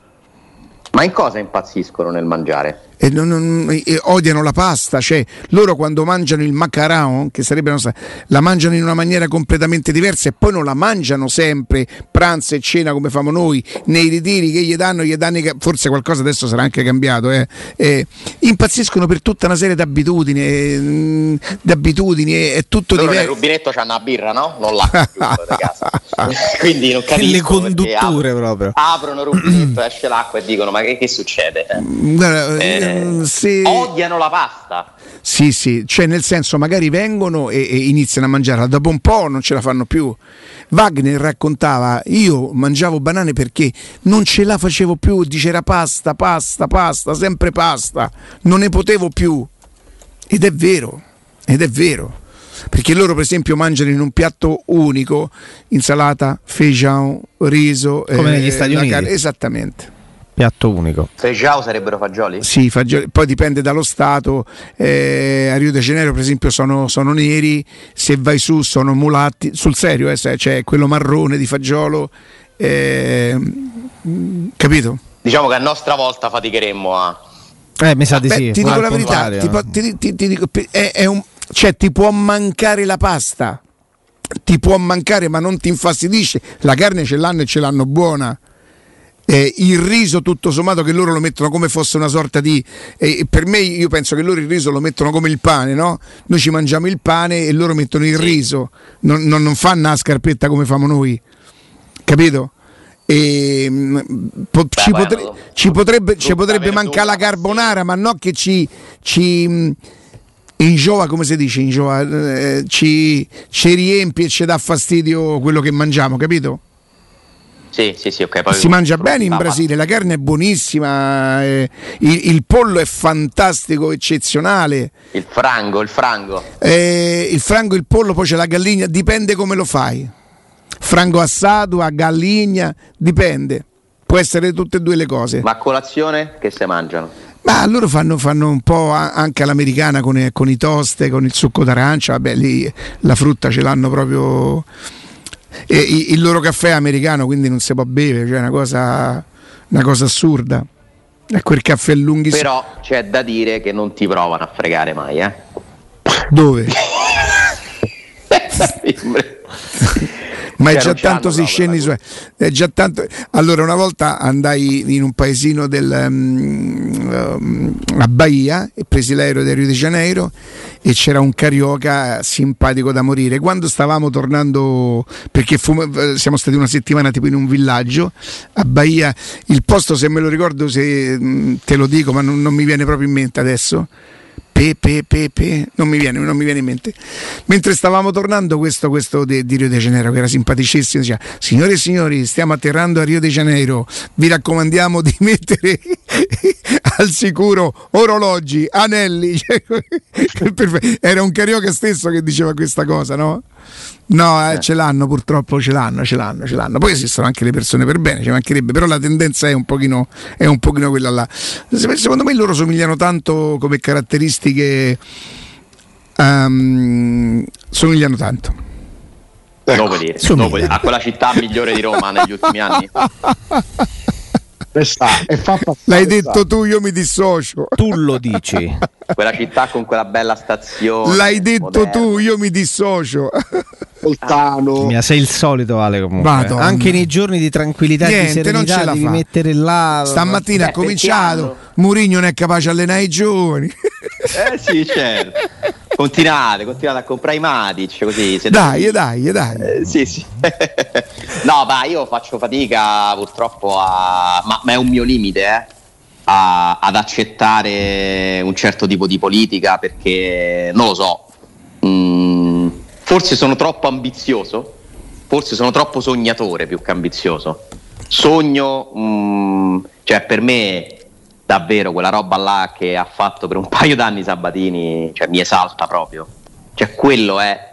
Ma in cosa impazziscono nel mangiare? E non- non- e odiano la pasta, cioè loro quando mangiano il macaron, che sarebbe la nostra- la mangiano in una maniera completamente diversa e poi non la mangiano sempre pranzo e cena come famo noi, nei ritiri che gli danno, gli danno forse qualcosa adesso sarà anche cambiato, eh. Eh, impazziscono per tutta una serie di abitudini, eh, di abitudini, eh, è tutto Loro nel diverso. rubinetto c'hanno una birra, no? Non l'acqua giusto, da casa. Quindi non capisco Le condutture ap- proprio. Aprono il rubinetto, esce l'acqua e dicono ma che, che succede? Eh, Guarda, eh, eh, se- Odiano la pasta. Sì, sì, cioè nel senso magari vengono e, e iniziano a mangiarla, dopo un po' non ce la fanno più. Wagner raccontava, io mangiavo banane perché non ce la facevo più, diceva pasta, pasta, pasta, sempre pasta, non ne potevo più. Ed è vero, ed è vero. Perché loro per esempio mangiano in un piatto unico, insalata, feijão, riso. Come negli Stati Uniti. carne- esattamente. Piatto unico. Feijão sarebbero fagioli? Sì, fagioli- poi dipende dallo Stato. eh, a Rio de Janeiro, per esempio, sono, sono neri, se vai su sono mulatti. Sul serio, eh, c'è quello marrone di fagiolo. eh, capito? Diciamo che a nostra volta faticheremmo a... Eh, mi sa di Beh, sì. ti dico la verità, ti, ti- ti- ti dico, è- è un- cioè, ti può mancare la pasta, ti può mancare, ma non ti infastidisce. La carne ce l'hanno e ce l'hanno buona. Eh, il riso tutto sommato che loro lo mettono come fosse una sorta di eh, per me io penso che loro il riso lo mettono come il pane no? noi ci mangiamo il pane e loro mettono il riso non, non, non fanno la scarpetta come famo noi capito? E, mm, po- ci, poi potre- hanno ci potrebbe, ci potrebbe mancare la carbonara ma no che ci, ci mm, ingiova come si dice ingiova, eh, ci, ci riempie e ci dà fastidio quello che mangiamo capito? Sì, sì, sì, ok. Poi si mangia bene in ma- Brasile, la carne è buonissima, eh, il, il pollo è fantastico, eccezionale, Il frango, il frango. eh, il frango, il pollo, poi c'è la galligna, dipende come lo fai. Frango assato, a galligna, dipende. Può essere tutte e due le cose. Ma, Ma a colazione che si mangiano? loro fanno, fanno un po' anche all'americana con, i- con i toast, con il succo d'arancia, vabbè lì la frutta ce l'hanno proprio... E il loro caffè è americano, quindi non si può bere, cioè è una cosa, una cosa assurda. E quel caffè lunghissimo. Però c'è da dire che non ti provano a fregare mai, eh? Dove? Ma è già tanto si scendi su. È già tanto. Allora, una volta andai in un paesino del, um, a Bahia e presi l'aereo da Rio de Janeiro e c'era un carioca simpatico da morire. Quando stavamo tornando, perché fu, siamo stati una settimana tipo in un villaggio a Bahia, il posto, se me lo ricordo, se te lo dico, ma non, non mi viene proprio in mente adesso Pepe, Pepe, non mi viene, non mi viene in mente. Mentre stavamo tornando, questo, questo di, di Rio de Janeiro, che era simpaticissimo, diceva: Signore e signori, stiamo atterrando a Rio de Janeiro, vi raccomandiamo di mettere al sicuro orologi, anelli. era un carioca stesso che diceva questa cosa, no? No, eh, eh. ce l'hanno purtroppo, ce l'hanno, ce l'hanno, ce l'hanno. Poi esistono anche le persone per bene, ci mancherebbe, però la tendenza è un pochino, è un pochino quella là. Secondo me loro somigliano tanto come caratteristiche, um, somigliano tanto. Ecco. Dopo dire, dopo dire, a quella città migliore di Roma negli ultimi anni. L'hai detto tu, io mi dissocio. Tu lo dici. Quella città con quella bella stazione. L'hai detto moderna. tu, io mi dissocio. Poltano. Mia, sei il solito Ale comunque. Madonna. Anche nei giorni di tranquillità e di serenità devi fa. mettere là. Stamattina ha cominciato. Murigno non è capace di allenare i giovani. Eh sì, certo. Continuate, continuate a comprare i Matic così. dai, dai, dai. Eh, sì, sì. no, ma io faccio fatica purtroppo a... Ma, ma è un mio limite, eh? a, ad accettare un certo tipo di politica perché non lo so. Mm, forse sono troppo ambizioso, forse sono troppo sognatore più che ambizioso. Sogno, mm, cioè per me davvero quella roba là che ha fatto per un paio d'anni Sabatini, cioè mi esalta proprio. Cioè quello è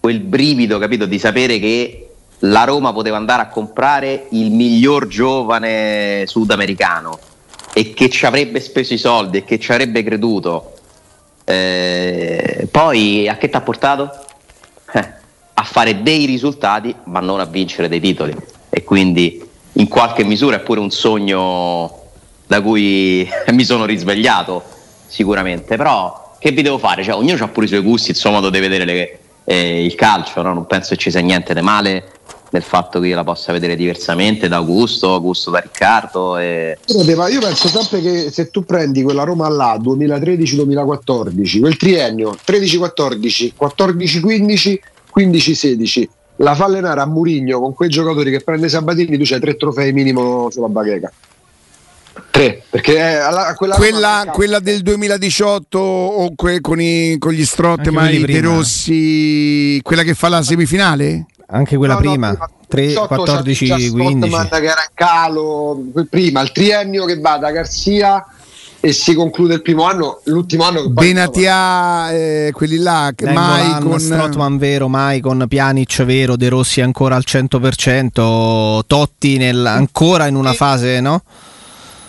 quel brivido, capito, di sapere che la Roma poteva andare a comprare il miglior giovane sudamericano e che ci avrebbe speso i soldi e che ci avrebbe creduto. Eh, poi a che ti ha portato? Eh, a fare dei risultati ma non a vincere dei titoli e quindi in qualche misura è pure un sogno da cui mi sono risvegliato sicuramente, però che vi devo fare? Cioè, ognuno ha pure i suoi gusti, il suo modo di vedere le, eh, il calcio, no? non penso che ci sia niente di male nel fatto che io la possa vedere diversamente da Augusto, Augusto da Riccardo. E... Io penso sempre che se tu prendi quella Roma là 2013-2014, quel triennio 13-14, 14-15, 15-16, la fa allenare a Murigno con quei giocatori che prende Sabatini, tu c'hai tre trofei minimo sulla bacheca. Tre, perché alla, quella, quella, quella, del 2018 o que, con, i, con, gli Strottemai, De Rossi, quella che fa la semifinale? Anche quella no, prima, no, 3, 14, 15. che era in calo, prima, il triennio che va da Garzia e si conclude il primo anno, l'ultimo anno Benatia, eh, quelli là, Maicon, Strotman vero, Maicon, Pjanic vero, De Rossi ancora al 100%, Totti nel, ancora in una fase, no?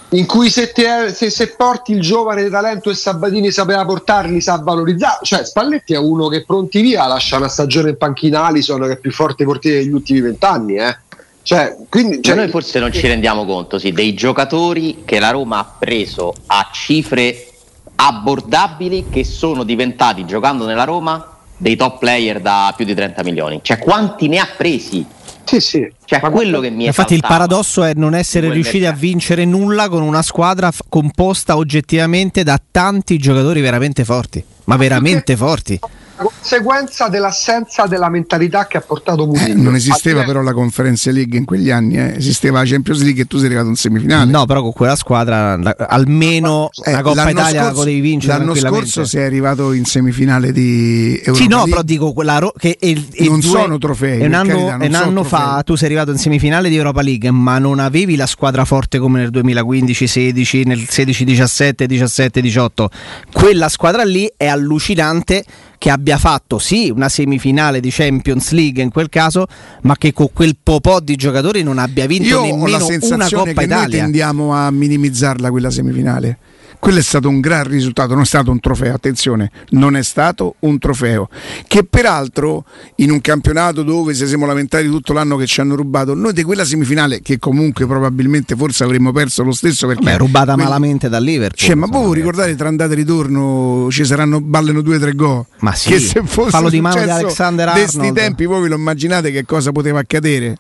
In cui se, te, se, se, porti il giovane talento e Sabatini sapeva portarli, sa valorizzare. Cioè, Spalletti è uno che pronti via lascia una stagione in panchina Alison che è più forte portiere degli ultimi vent'anni. Eh. Cioè, quindi, cioè, noi forse non ci rendiamo conto sì, dei giocatori che la Roma ha preso a cifre abbordabili che sono diventati giocando nella Roma dei top player da più di 30 milioni. Cioè, quanti ne ha presi? Sì, sì. Cioè, Ma quello che mi è Infatti, il paradosso è non essere riusciti mercato. a vincere nulla con una squadra f- composta oggettivamente da tanti giocatori veramente forti. Ma veramente forti conseguenza dell'assenza della mentalità che ha portato Mourinho. Eh, non esisteva però la Conference League in quegli anni, eh. esisteva la Champions League e tu sei arrivato in semifinale. No, però con quella squadra almeno eh, la Coppa Italia scorso, potevi vincere. L'anno scorso sei arrivato in semifinale di Europa Sì, no, League. però dico quella ro- che è, è non due, sono trofei. Un anno, carità, un anno fa tu sei arrivato in semifinale di Europa League, ma non avevi la squadra forte come nel 2015-16, nel 16-17, 17-18. Quella squadra lì è allucinante che abbia fatto sì una semifinale di Champions League in quel caso, ma che con quel po' di giocatori non abbia vinto Io nemmeno una Coppa Italia. Noi tendiamo a minimizzarla quella semifinale quello è stato un gran risultato, non è stato un trofeo, attenzione, non è stato un trofeo, che peraltro in un campionato dove ci siamo lamentati tutto l'anno che ci hanno rubato, noi di quella semifinale che comunque probabilmente forse avremmo perso lo stesso perché... Beh, rubata quel... malamente dal Liverpool. Cioè, ma voi ricordate tra andata e ritorno ci saranno, ballano due o tre gol? Ma sì, che se fosse fallo di mano di Alexander di questi Arnold. tempi voi ve lo immaginate che cosa poteva accadere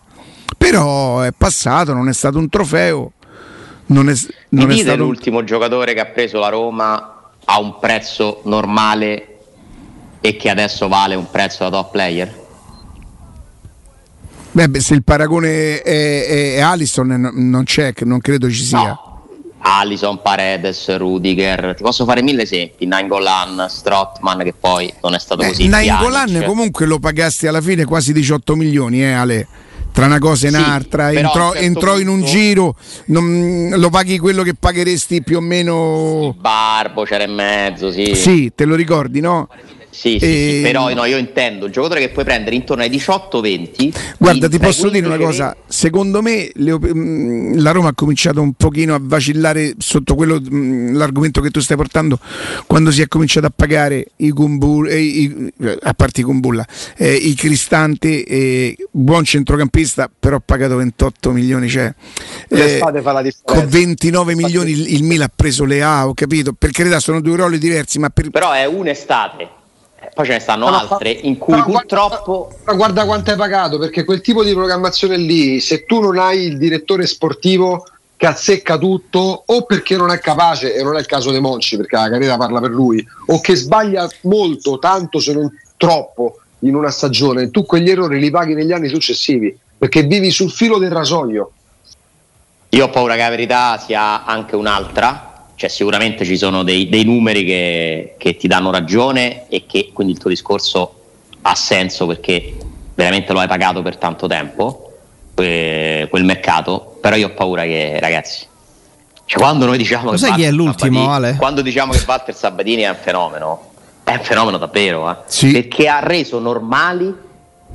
però è passato non è stato un trofeo non è, Mi non è stato l'ultimo giocatore che ha preso la Roma a un prezzo normale e che adesso vale un prezzo da top player? Beh, beh, se il paragone è, è, è no- non c'è che non credo ci sia No. Alison, Paredes, Rudiger, ti posso fare mille esempi, Nangolan, Strottman che poi non è stato Eh, così. Nainggolan Pjanic. comunque lo pagasti alla fine quasi 18 milioni, eh, Ale. Tra una cosa e Sì, un'altra, a entrò, certo entrò in un giro, non- lo paghi quello che pagheresti più o meno. Barbo c'era in mezzo, sì. Sì, te lo ricordi, no? Sì, sì, E- sì, però no, io intendo un giocatore che puoi prendere intorno ai 18-20. Guarda, ti posso dire una 15 i cosa, secondo me le mh, la Roma ha cominciato un pochino a vacillare sotto quello, mh, l'argomento che tu stai portando quando si è cominciato a pagare i Gumbul, eh, a parte i Gumbulla, eh, i Cristante, eh, buon centrocampista, però ha pagato 28 milioni, cioè, L'estate fa la differenza. con 29 milioni il, il Milan ha preso le A, ho capito, per carità sono due ruoli diversi, ma per... Però è un'estate. Poi ce ne stanno Però- altre in cui però purtroppo Guarda, però guarda quanto hai pagato, perché quel tipo di programmazione lì, se tu non hai il direttore sportivo che azzecca tutto, o perché non è capace, e non è il caso dei Monci, perché la carriera parla per lui, o che sbaglia molto, tanto se non troppo in una stagione, tu quegli errori li paghi negli anni successivi, perché vivi sul filo del rasoio. io ho paura che la verità sia anche un'altra. Cioè, sicuramente ci sono dei, dei numeri che, che ti danno ragione e che quindi il tuo discorso ha senso perché veramente lo hai pagato per tanto tempo, que- quel mercato. Però io ho paura che, ragazzi, cioè, quando noi diciamo che sai chi è Walter l'ultimo, Sabatini-? Quando diciamo che Walter Sabatini è un fenomeno, è un fenomeno davvero, eh? Sì. perché ha reso normali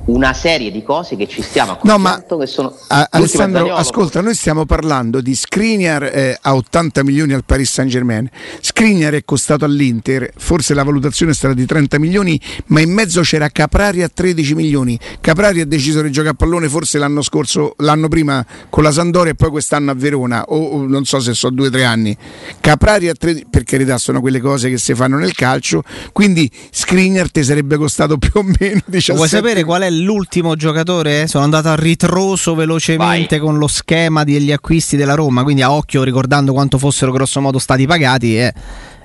una serie di cose che ci stiamo No, ma sono a- Alessandro, Zaniolo. ascolta, noi stiamo parlando di Skriniar eh, a 80 milioni al Paris Saint Germain. Skriniar è costato all'Inter, forse la valutazione è stata di 30 milioni, ma in mezzo c'era Caprari a 13 milioni. Caprari ha deciso di giocare a pallone forse l'anno scorso, l'anno prima con la Sandoria e poi quest'anno a Verona, o, o non so se sono due o tre anni. Caprari a 13, per carità sono quelle cose che si fanno nel calcio, quindi Skriniar ti sarebbe costato più o meno 17 Vuoi sapere qual è l'ultimo giocatore? Sono andato a ritroso velocemente Vai. con lo schema degli acquisti della Roma, quindi a occhio ricordando quanto fossero grossomodo stati pagati. E,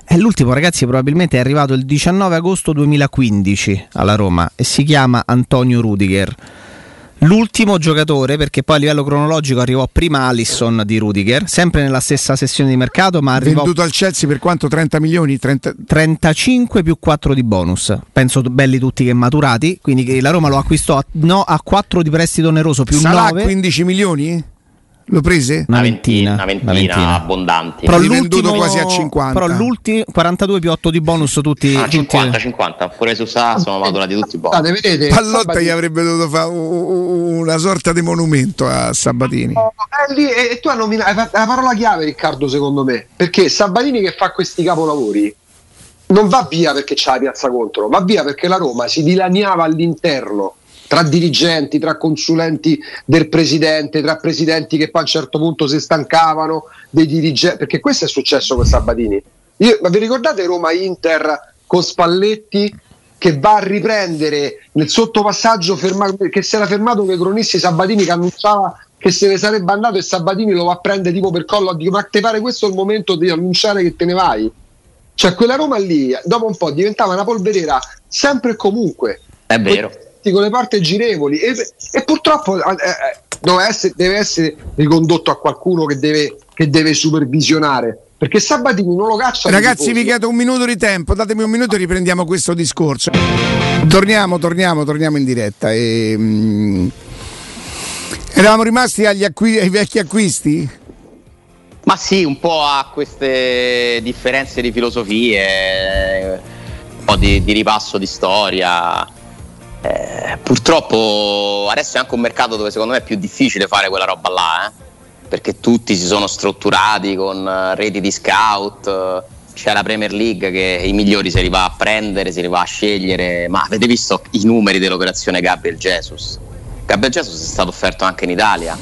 e l'ultimo, ragazzi, probabilmente è arrivato il 19 agosto 2015 alla Roma e si chiama Antonio Rudiger. L'ultimo giocatore, perché poi a livello cronologico arrivò prima Alisson di Rudiger, sempre nella stessa sessione di mercato, ma arrivò venduto al Chelsea per quanto 30 milioni? 30... 35 più 4 di bonus. Penso belli tutti che maturati. Quindi la Roma lo acquistò a, no, a 4 di prestito oneroso più Sarà 9. 15 milioni? Lo prese? Una ventina, una ventina, una ventina. abbondanti. Però l'ultimo, quasi a 50. Però l'ultimo 42 più 8 di bonus tutti. Ah, tutti- 50, 50, pure su Sa sono maturati tutti buoni. Guardate, vedete, Pallotta Sabatini- gli avrebbe dovuto fare una sorta di monumento a Sabatini. Eh, lì- e e tu hai nominato la parola chiave, Riccardo, secondo me. Perché Sabatini che fa questi capolavori non va via perché c'ha la piazza contro, va via perché la Roma si dilaniava all'interno tra dirigenti, tra consulenti del presidente, tra presidenti che poi a un certo punto si stancavano dei dirigenti. Perché questo è successo con Sabatini. Io- ma vi ricordate Roma-Inter con Spalletti? Che va a riprendere nel sottopassaggio ferma- che si era fermato con i cronisti Sabatini che annunciava che se ne sarebbe andato e Sabatini lo va a prendere tipo per collo dico ma te pare questo il momento di annunciare che te ne vai cioè quella Roma lì dopo un po' diventava una polveriera sempre e comunque È vero. Con le porte girevoli e, e purtroppo eh, eh, deve, essere, deve essere ricondotto a qualcuno che deve, che deve supervisionare perché Sabatini non lo caccia Ragazzi, vi chiedo un minuto di tempo, datemi un minuto e riprendiamo questo discorso. Torniamo, torniamo, torniamo in diretta. E, mm, eravamo rimasti agli acqui- ai vecchi acquisti? Ma sì, un po' a queste differenze di filosofie, un po' di, di ripasso di storia. Eh, purtroppo adesso è anche un mercato dove secondo me è più difficile fare quella roba là, eh? perché tutti si sono strutturati con eh, reti di scout, eh, c'è la Premier League che i migliori se li va a prendere, se li va a scegliere, ma avete visto i numeri dell'operazione Gabriel Jesus? Gabriel Jesus è stato offerto anche in Italia,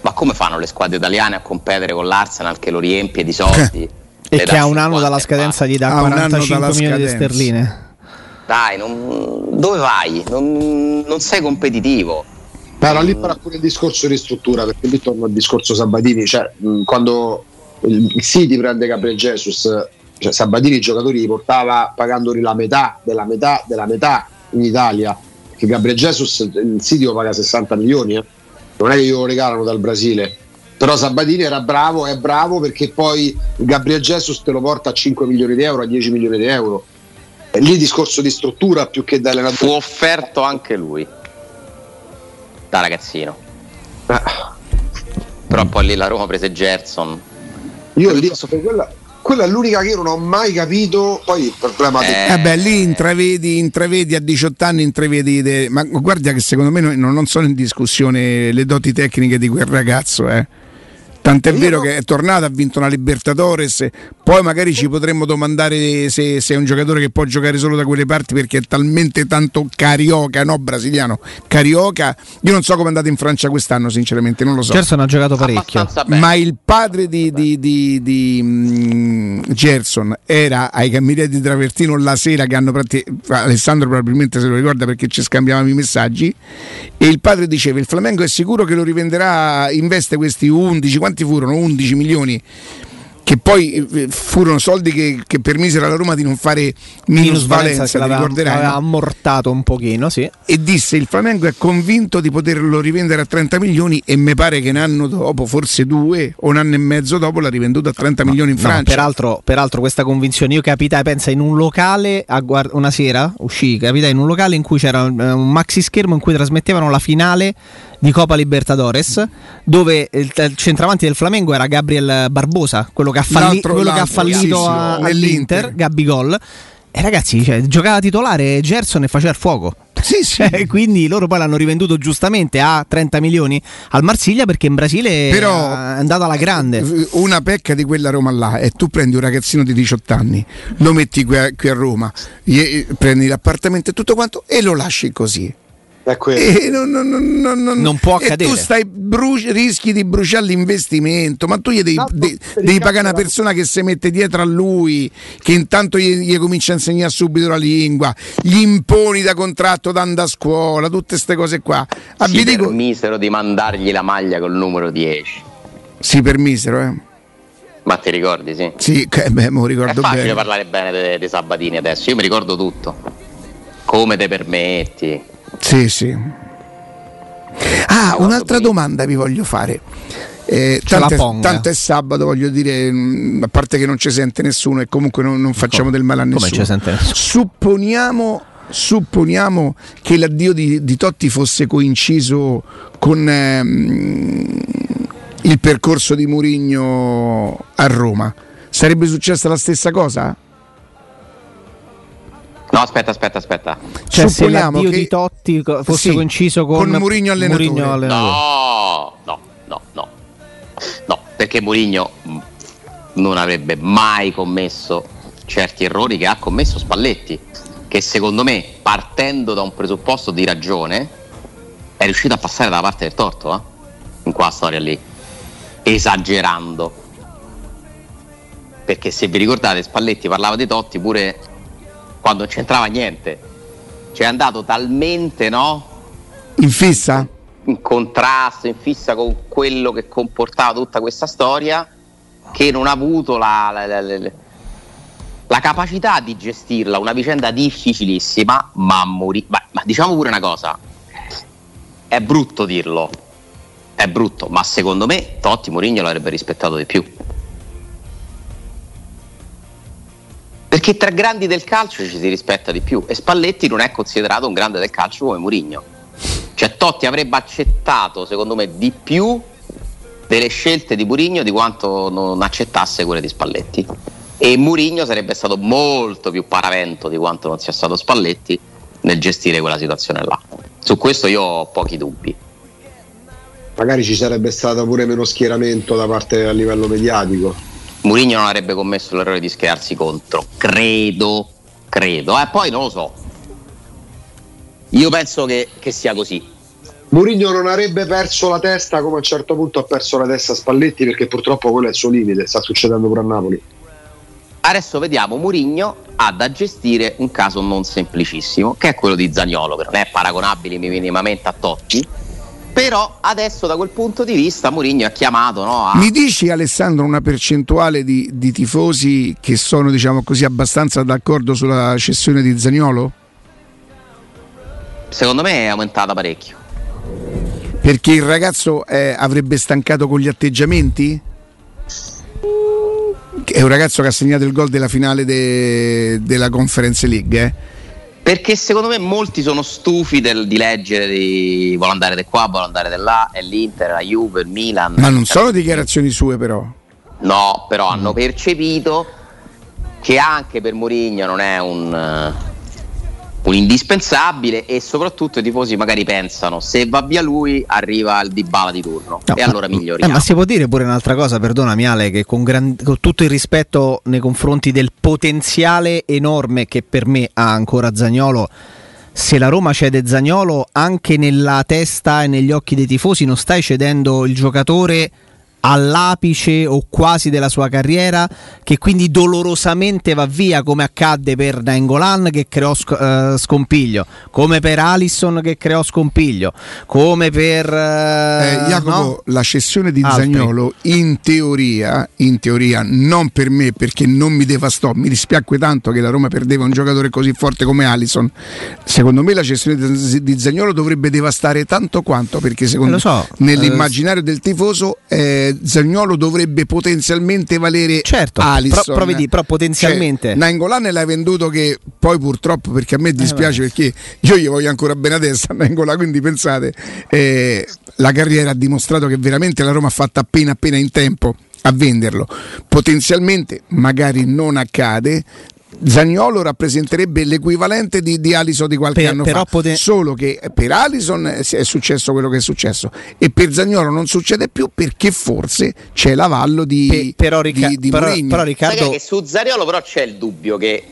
ma come fanno le squadre italiane a competere con l'Arsenal che lo riempie di soldi? E che ha un anno 50 dalla scadenza gli dà Ha un anno 45 dalla milioni di sterline. Dai, non, dove vai? Non, non sei competitivo. Però lì farà pure il discorso di struttura, perché lì torno al discorso Sabatini, cioè quando il, City prende Gabriel Jesus, cioè Sabatini i giocatori li portava pagandoli la metà della metà della metà in Italia, che Gabriel Jesus il City lo paga 60 milioni, eh. non è che glielo regalano dal Brasile. Però Sabatini era bravo, è bravo perché poi Gabriel Jesus te lo porta a 5 milioni di euro, a 10 milioni di euro. Lì discorso di struttura più che da Fu allenatore. offerto anche lui da ragazzino. Però poi lì la Roma prese Gerson. Io lì, quella, quella è l'unica che io non ho mai capito. Poi il problema Eh, Eh beh, lì intravedi, intravedi a 18 anni, intravedi. de- ma guarda che secondo me non, non sono in discussione le doti tecniche di quel ragazzo, eh. Tant'è Io vero no- che è tornato, ha vinto una Libertadores, poi magari ci potremmo domandare se, se è un giocatore che può giocare solo da quelle parti perché è talmente tanto carioca, no brasiliano, carioca. Io non so come è andato in Francia quest'anno, sinceramente, non lo so. Gerson ha giocato parecchio. Ma il padre di, di- di- di, mm, Gerson era ai Camminetti di Travertino la sera che hanno prati- Alessandro probabilmente se lo ricorda perché ci scambiavamo i messaggi e il padre diceva il Flamengo è sicuro che lo rivenderà investe questi 11 quanti furono 11 milioni che poi eh, furono soldi che, che permisero alla Roma di non fare l'aveva, ricorderai, aveva no? ammortato un pochino, sì. e disse il Flamengo è convinto di poterlo rivendere a 30 milioni e mi pare che un anno dopo, forse due o un anno e mezzo dopo l'ha rivenduto a 30 milioni in No, Francia. peraltro, peraltro questa convinzione, io capitai, pensa, in un locale, guard- una sera uscì, capitai in un locale in cui c'era un, un maxi schermo in cui trasmettevano la finale di Copa Libertadores, dove il, il centravanti del Flamengo era Gabriel Barbosa, quello che ha, falli- quello che ha fallito a- all'Inter, Gabigol. E ragazzi, cioè, giocava titolare Gerson e faceva il fuoco. Sì, sì. Eh, quindi loro poi l'hanno rivenduto giustamente a 30 milioni al Marsiglia perché in Brasile Però- è andata alla grande. Una pecca di quella Roma là è tu prendi un ragazzino di 18 anni, lo metti qui a, qui a Roma, gli- prendi l'appartamento e tutto quanto e lo lasci così. È quello. E non, non- non- non- non- Non può e accadere. tu stai bruci- rischi di bruciare l'investimento, ma tu gli devi, Tanto de- devi pagare una persona che si mette dietro a lui, che intanto gli, gli comincia a insegnare subito la lingua, gli imponi da contratto da andare a scuola, tutte queste cose qua. Ah, si dico, permisero di mandargli la maglia col numero 10. si permisero, eh. Ma ti ricordi, sì? Sì, beh, me lo È ricordo facile bene. parlare bene dei Sabatini adesso, io mi ricordo tutto. Come te permetti? Sì, sì. Ah, un'altra domanda vi voglio fare. Eh, tanto, è, tanto è sabato, voglio dire, mh, a parte che non ci sente nessuno e comunque non, non facciamo del male a Come nessuno? Supponiamo, supponiamo che l'addio di, di Totti fosse coinciso con ehm, il percorso di Murigno a Roma. Sarebbe successa la stessa cosa? No, aspetta, aspetta, aspetta. Cioè, se Supponiamo l'addio che- di Totti fosse Sì, coinciso con, con Mourinho allenatore. Mourinho allenatore. No, no, no, no. No, perché Mourinho mh, non avrebbe mai commesso certi errori che ha commesso Spalletti, che secondo me, partendo da un presupposto di ragione, è riuscito a passare dalla parte del torto, eh? in quella storia lì, esagerando. Perché se vi ricordate, Spalletti parlava di Totti pure quando non c'entrava niente. Cioè è andato talmente, no? In fissa? in contrasto, in fissa con quello che comportava tutta questa storia, che non ha avuto la, la- la- la- capacità di gestirla, una vicenda difficilissima, ma, morì- ma- ma diciamo pure una cosa, è brutto dirlo, è brutto, ma secondo me Totti Mourinho l'avrebbe rispettato di più. Perché tra grandi del calcio ci si rispetta di più e Spalletti non è considerato un grande del calcio come Mourinho. Cioè Totti avrebbe accettato, secondo me, di più delle scelte di Mourinho di quanto non accettasse quelle di Spalletti. E Mourinho sarebbe stato molto più paravento di quanto non sia stato Spalletti nel gestire quella situazione là. Su questo io ho pochi dubbi. Magari ci sarebbe stato pure meno schieramento da parte a livello mediatico. Mourinho non avrebbe commesso l'errore di schierarsi contro, credo, credo, eh, poi non lo so. Io penso che, che sia così. Mourinho non avrebbe perso la testa come a un certo punto ha perso la testa Spalletti perché purtroppo quello è il suo limite, sta succedendo pure a Napoli. Adesso vediamo Mourinho ha da gestire un caso non semplicissimo, che è quello di Zagnolo, che non è paragonabile minimamente a Totti. Però adesso da quel punto di vista Mourinho ha chiamato no, a... Mi dici Alessandro una percentuale di, di tifosi che sono diciamo così abbastanza d'accordo sulla cessione di Zagnolo? Secondo me è aumentata parecchio. Perché il ragazzo eh, avrebbe stancato con gli atteggiamenti? È un ragazzo che ha segnato il gol della finale de- della Conference League, eh? Perché secondo me molti sono stufi del, di leggere di vuole andare di qua, vuole andare di là, è l'Inter, la Juve, il Milan. Ma non sono dichiarazioni sue però. No, però hanno percepito che anche per Mourinho non è un, un indispensabile e soprattutto i tifosi magari pensano se va via lui arriva il Dybala di turno No, e allora miglioriamo. Eh, ma si può dire pure un'altra cosa, perdonami Ale, che con, gran- con tutto il rispetto nei confronti del potenziale enorme che per me ha ancora Zagnolo, se la Roma cede Zagnolo anche nella testa e negli occhi dei tifosi non stai cedendo il giocatore all'apice o quasi della sua carriera che quindi dolorosamente va via come accadde per Nainggolan che creò sc- eh, scompiglio come per Alisson che creò scompiglio come per eh, Eh, Jacopo, no? la cessione di Altri. Zagnolo in teoria, in teoria, non per me perché non mi devastò, mi dispiacque tanto che la Roma perdeva un giocatore così forte come Alisson. Secondo me la cessione di Zagnolo dovrebbe devastare tanto quanto perché secondo Lo so, nell'immaginario del tifoso eh, Zagnolo dovrebbe potenzialmente valere Certo, Alisson. però- però vedi, però potenzialmente. Cioè, Nainggolan l'hai venduto che poi purtroppo perché a me dispiace perché io gli voglio ancora bene a testa a Nainggolan, quindi pensate eh, la carriera ha dimostrato che veramente la Roma ha fatto appena appena in tempo a venderlo. Potenzialmente magari non accade. Zagnolo rappresenterebbe l'equivalente di, di Alisson di qualche Per- anno però fa, poten- solo che per Alisson è successo quello che è successo. E per Zagnolo non succede più perché forse c'è l'avallo di, Pe- però, Ricca- di, di però- però Sai Riccardo che su Zariolo però c'è il dubbio che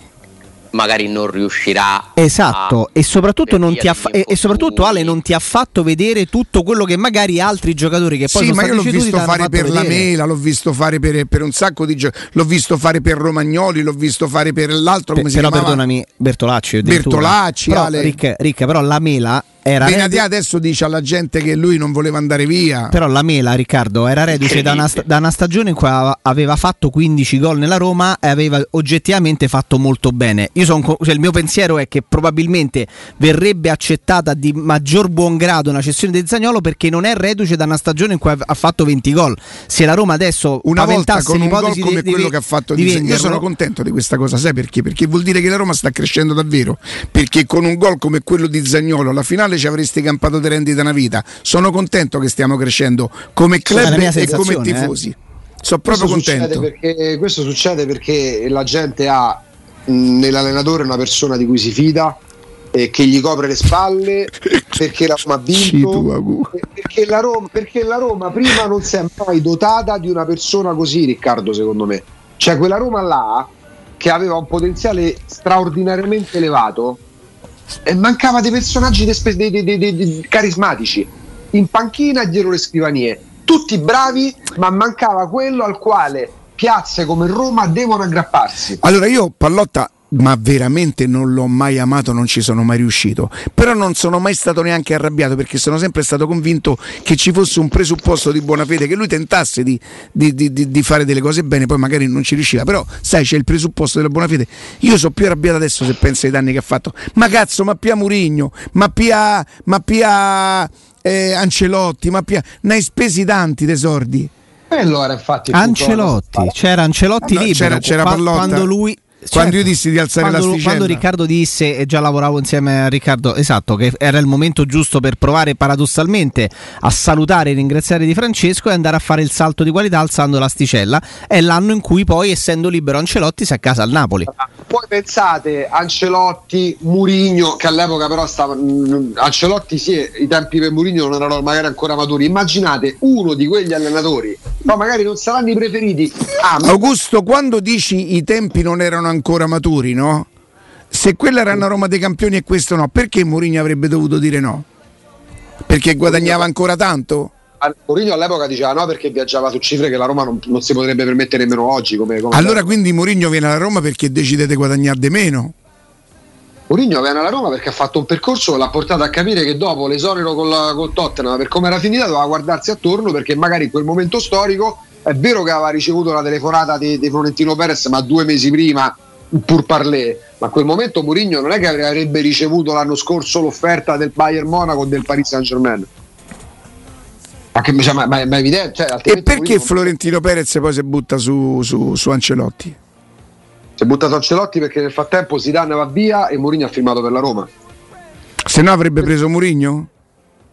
magari non riuscirà Esatto, e soprattutto, per non ti fa- e, e soprattutto Ale non ti ha fatto vedere tutto quello che magari altri giocatori che poi sì, sono ma io l'ho visto fare per la vedere. Mela, l'ho visto fare per, per un sacco di giochi, l'ho visto fare per Romagnoli, l'ho visto fare per l'altro, come si però chiamava? perdonami, Bertolacci. Bertolacci, però, Ale. Ricca, Ricca, però la Mela era Benatia adesso dice alla gente che lui non voleva andare via. però la Mela, Riccardo, era reduce da una, da una stagione in cui aveva- fatto 15 gol nella Roma e aveva oggettivamente fatto molto bene. Io son cioè, il mio pensiero è che probabilmente verrebbe accettata di maggior buon grado una cessione di Zagnolo perché non è reduce da una stagione in cui ha fatto 20 gol. Se la Roma adesso Una volta con un gol come di- quello di- che ha fatto di di Io venderlo- sono contento di questa cosa, sai perché? Perché vuol dire che la Roma sta crescendo davvero. Perché con un gol come quello di Zagnolo alla finale ci avresti campato di rendita una vita. Sono contento che stiamo crescendo come club e come eh. tifosi. Sono proprio questo contento. Succede perché, questo succede perché la gente ha nell'allenatore una persona di cui si fida e che gli copre le spalle perché la Roma ha vinto perché la, Roma, perché la Roma prima non si è mai dotata di una persona così Riccardo secondo me cioè quella Roma là che aveva un potenziale straordinariamente elevato mancava dei personaggi de- de- de- de- de- de- carismatici. In panchina e dietro le scrivanie. Tutti bravi ma mancava quello al quale piazze come Roma devono aggrapparsi. Allora io Pallotta ma veramente non l'ho mai amato, non ci sono mai riuscito. Però non sono mai stato neanche arrabbiato perché sono sempre stato convinto che ci fosse un presupposto di buona fede, che lui tentasse di, di- di- di- di fare delle cose bene, poi magari non ci riusciva. Però sai, c'è il presupposto della buona fede. Io sono più arrabbiato adesso se penso ai danni che ha fatto. Ma cazzo, ma Pia Murigno, ma Pia, ma Pia eh, Ancelotti, ma Pia... Ne hai spesi tanti tesordi. quello era infatti Ancelotti, c'era Ancelotti No, libero c'era- c'era Pallotta. quando lui Quando io dissi di alzare quando, l'asticella. quando Riccardo disse e già lavoravo insieme a Riccardo esatto che era il momento giusto per provare paradossalmente a salutare e ringraziare Di Francesco e andare a fare il salto di qualità alzando l'asticella. È l'anno in cui poi essendo libero Ancelotti si accasa al Napoli. Poi pensate Ancelotti, Murigno che all'epoca però stava mh, Ancelotti sì, i tempi per Murigno non erano magari ancora maturi. Immaginate uno di quegli allenatori però magari non saranno i preferiti. Ah, ma Augusto, quando dici i tempi non erano ancora maturi, no? Se quella era una Roma dei campioni e questo no, perché Mourinho avrebbe dovuto dire no? Perché guadagnava ancora tanto? Mourinho all'epoca diceva no perché viaggiava su cifre che la Roma non, non si potrebbe permettere nemmeno oggi. Come, come allora quindi Mourinho viene alla Roma perché decide di guadagnare di meno? Mourinho viene alla Roma perché ha fatto un percorso che l'ha portato a capire che dopo l'esonero col, col Tottenham per come era finita doveva guardarsi attorno perché magari in quel momento storico è vero che aveva ricevuto la telefonata di, di Florentino Perez ma due mesi prima pur parlé ma a quel momento Mourinho non è che avrebbe ricevuto l'anno scorso l'offerta del Bayern Monaco o del Paris Saint Germain ma, che, cioè, ma, ma, ma è evidente cioè, e perché Mourinho... Florentino Perez poi si butta su, su, su Ancelotti? Si è buttato Ancelotti perché nel frattempo Zidane va via e Mourinho ha firmato per la Roma. Se no avrebbe preso Mourinho?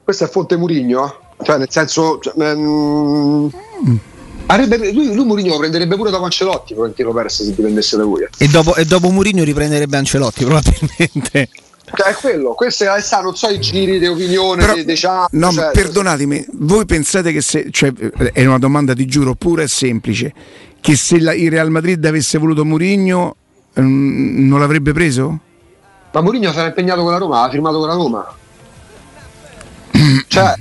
Questo è Fonte Mourinho? Cioè nel senso... Cioè, mm, avrebbe, lui, lui Mourinho lo prenderebbe pure dopo Ancelotti, Florentino Perez se dipendesse da lui. E dopo, e dopo Mourinho riprenderebbe Ancelotti probabilmente. Cioè, è quello, questi sta, non so i giri di opinione, Però, di, no, cioè, perdonatemi, voi pensate che se, cioè, è una domanda di giuro pura e semplice che se la, il Real Madrid avesse voluto Mourinho mm, non l'avrebbe preso? Ma Mourinho sarà impegnato con la Roma, ha firmato con la Roma. cioè,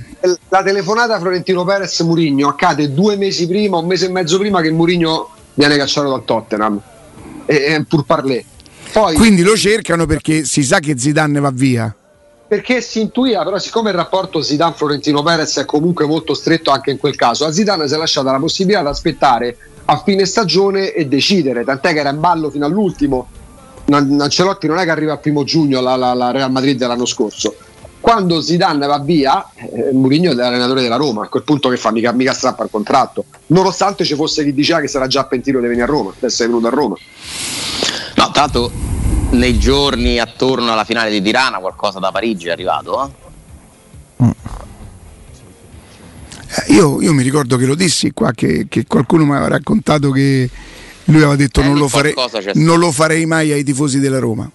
la telefonata Florentino Perez Mourinho accade due mesi prima, un mese e mezzo prima che Mourinho viene cacciato dal Tottenham. E, e pur parlé. Poi, Quindi lo cercano perché si sa che Zidane va via. Perché si intuiva, però siccome il rapporto Zidane-Florentino Perez è comunque molto stretto anche in quel caso, a Zidane si è lasciata la possibilità di aspettare a fine stagione e decidere, tant'è che era in ballo fino all'ultimo. Ancelotti non è che arriva al primo giugno alla, Real Madrid dell'anno scorso. Quando Zidane va via, eh, Mourinho è l'allenatore della Roma, a quel punto che fa mica, mica strappa il contratto, nonostante ci fosse chi diceva che sarà già pentito di venire a Roma, adesso è venuto a Roma. No, tanto nei giorni attorno alla finale di Tirana qualcosa da Parigi è arrivato, eh? mm. Eh, io, io, mi ricordo che lo dissi qua, che, che qualcuno mi aveva raccontato che lui aveva detto eh, non, lo farei, non lo farei mai ai tifosi della Roma.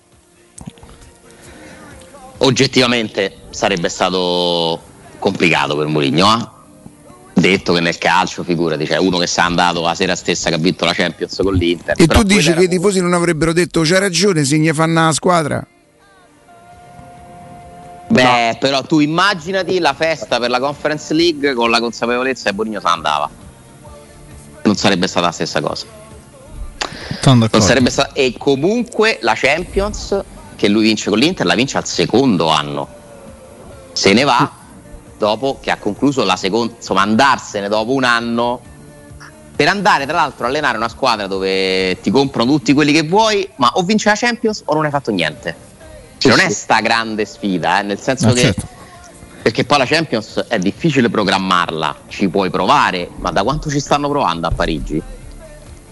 Oggettivamente sarebbe stato complicato per Mourinho, eh? detto che nel calcio, figurati, c'è cioè uno che si è andato la sera stessa che ha vinto la Champions con l'Inter. E tu dici che i tifosi non avrebbero detto c'è ragione, se ne fanno la squadra? Beh, no. però tu immaginati la festa per la Conference League con la consapevolezza che Bonigno se ne andava. Non sarebbe stata la stessa cosa. Non sarebbe stata... E comunque la Champions che lui vince con l'Inter la vince al secondo anno. Se ne va dopo che ha concluso la seconda, insomma andarsene dopo un anno per andare tra l'altro a allenare una squadra dove ti comprano tutti quelli che vuoi, ma o vince la Champions o non hai fatto niente. Cioè, non è sta grande sfida, eh, nel senso ma che. Certo. Perché poi la Champions è difficile programmarla, ci puoi provare, ma da quanto ci stanno provando a Parigi?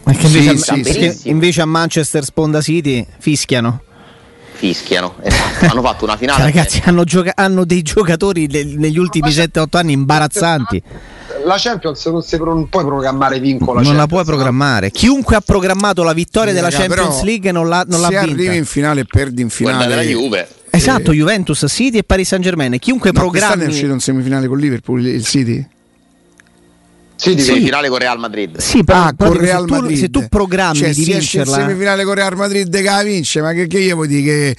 Invece, sì, a, sì, invece a Manchester Sponda City fischiano fischiano. Hanno fatto una finale. Cioè, ragazzi, hanno, gioca- hanno, dei giocatori negli ultimi 7-8 anni imbarazzanti. La Champions non si non puoi programmare vincola. Non la puoi programmare. Chiunque ha programmato la vittoria della Champions League non l'ha, non l'ha se vinta. arrivi in finale e perdi in finale. Guarda della Juve. Esatto, Juventus, City e Paris Saint Germain. Chiunque no, programmi. è uscito in semifinale con Liverpool il City? Sì, di sì. finale con Real Madrid. Sì, però, ah, con Real se, Madrid. Tu, se tu programmi cioè, di vincerla in semifinale con Real Madrid che la vince, ma che, che io vuoi dire che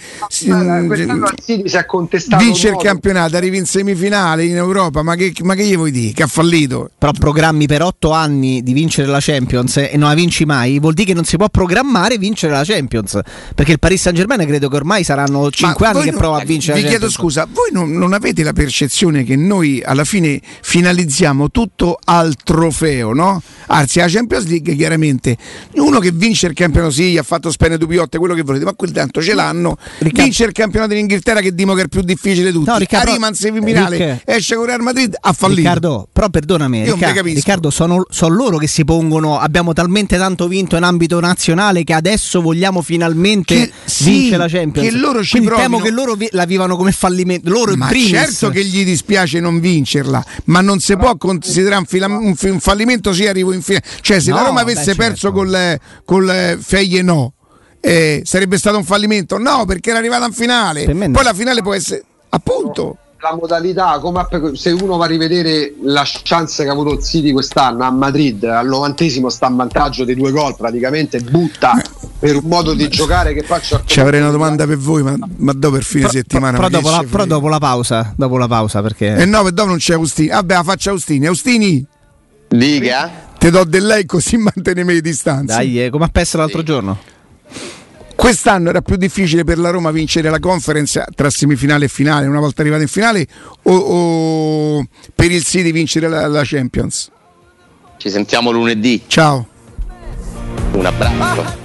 no, quest'anno si è contestato vince il campionato, arrivi in semifinale in Europa, ma che, ma che gli vuoi dire? Che ha fallito. Però programmi per otto anni di vincere la Champions e non la vinci mai, vuol dire che non si può programmare vincere la Champions, perché il Paris Saint-Germain credo che ormai saranno cinque anni che non, prova a vincere vi la chiedo scusa, voi non, non avete la percezione che noi alla fine finalizziamo tutto al trofeo, no? Anzi, la Champions League chiaramente uno che vince il campionato, sì, ha fatto spene dupiotte, quello che volete, ma quel tanto ce l'hanno. Riccardo. Vince il campionato in Inghilterra che dimo che è il più difficile di tutti. No, Riccardo, Arriva in semifinale, Ric- esce con Real Madrid, ha fallito. Riccardo, però perdonami, Io Riccardo, Riccardo sono, sono, loro che si pongono, abbiamo talmente tanto vinto in ambito nazionale che adesso vogliamo finalmente che, vincere la Champions. Che loro ci Quindi temo che loro vi, la vivano come fallimento. Loro ma certo che gli dispiace non vincerla, ma non si può considerare un, fila, un, un fallimento se arrivo in finale. Cioè, se no, la Roma avesse beh, perso certo. col, col Feglie no, eh, sarebbe stato un fallimento? No, perché era arrivata in finale. Poi no. la finale può essere appunto. la modalità, come se uno va a rivedere la chance che ha avuto il City quest'anno a Madrid, al novantesimo sta in vantaggio dei due gol, praticamente butta per un modo di giocare che faccia... Ci avrei una domanda per voi, ma, ma dopo per fine Però, settimana... però, dopo la, però dopo la pausa, dopo la pausa perché... E no, per dopo non c'è Austini. Vabbè, la faccia Austini. Austini, Dica. ti do del lei così manteniamo le distanze. Dai, eh, come a PES l'altro giorno. Quest'anno era più difficile per la Roma vincere la conference tra semifinale e finale, una volta arrivata in finale, o, o per il City vincere la, la Champions? Ci sentiamo lunedì. Ciao. Un abbraccio.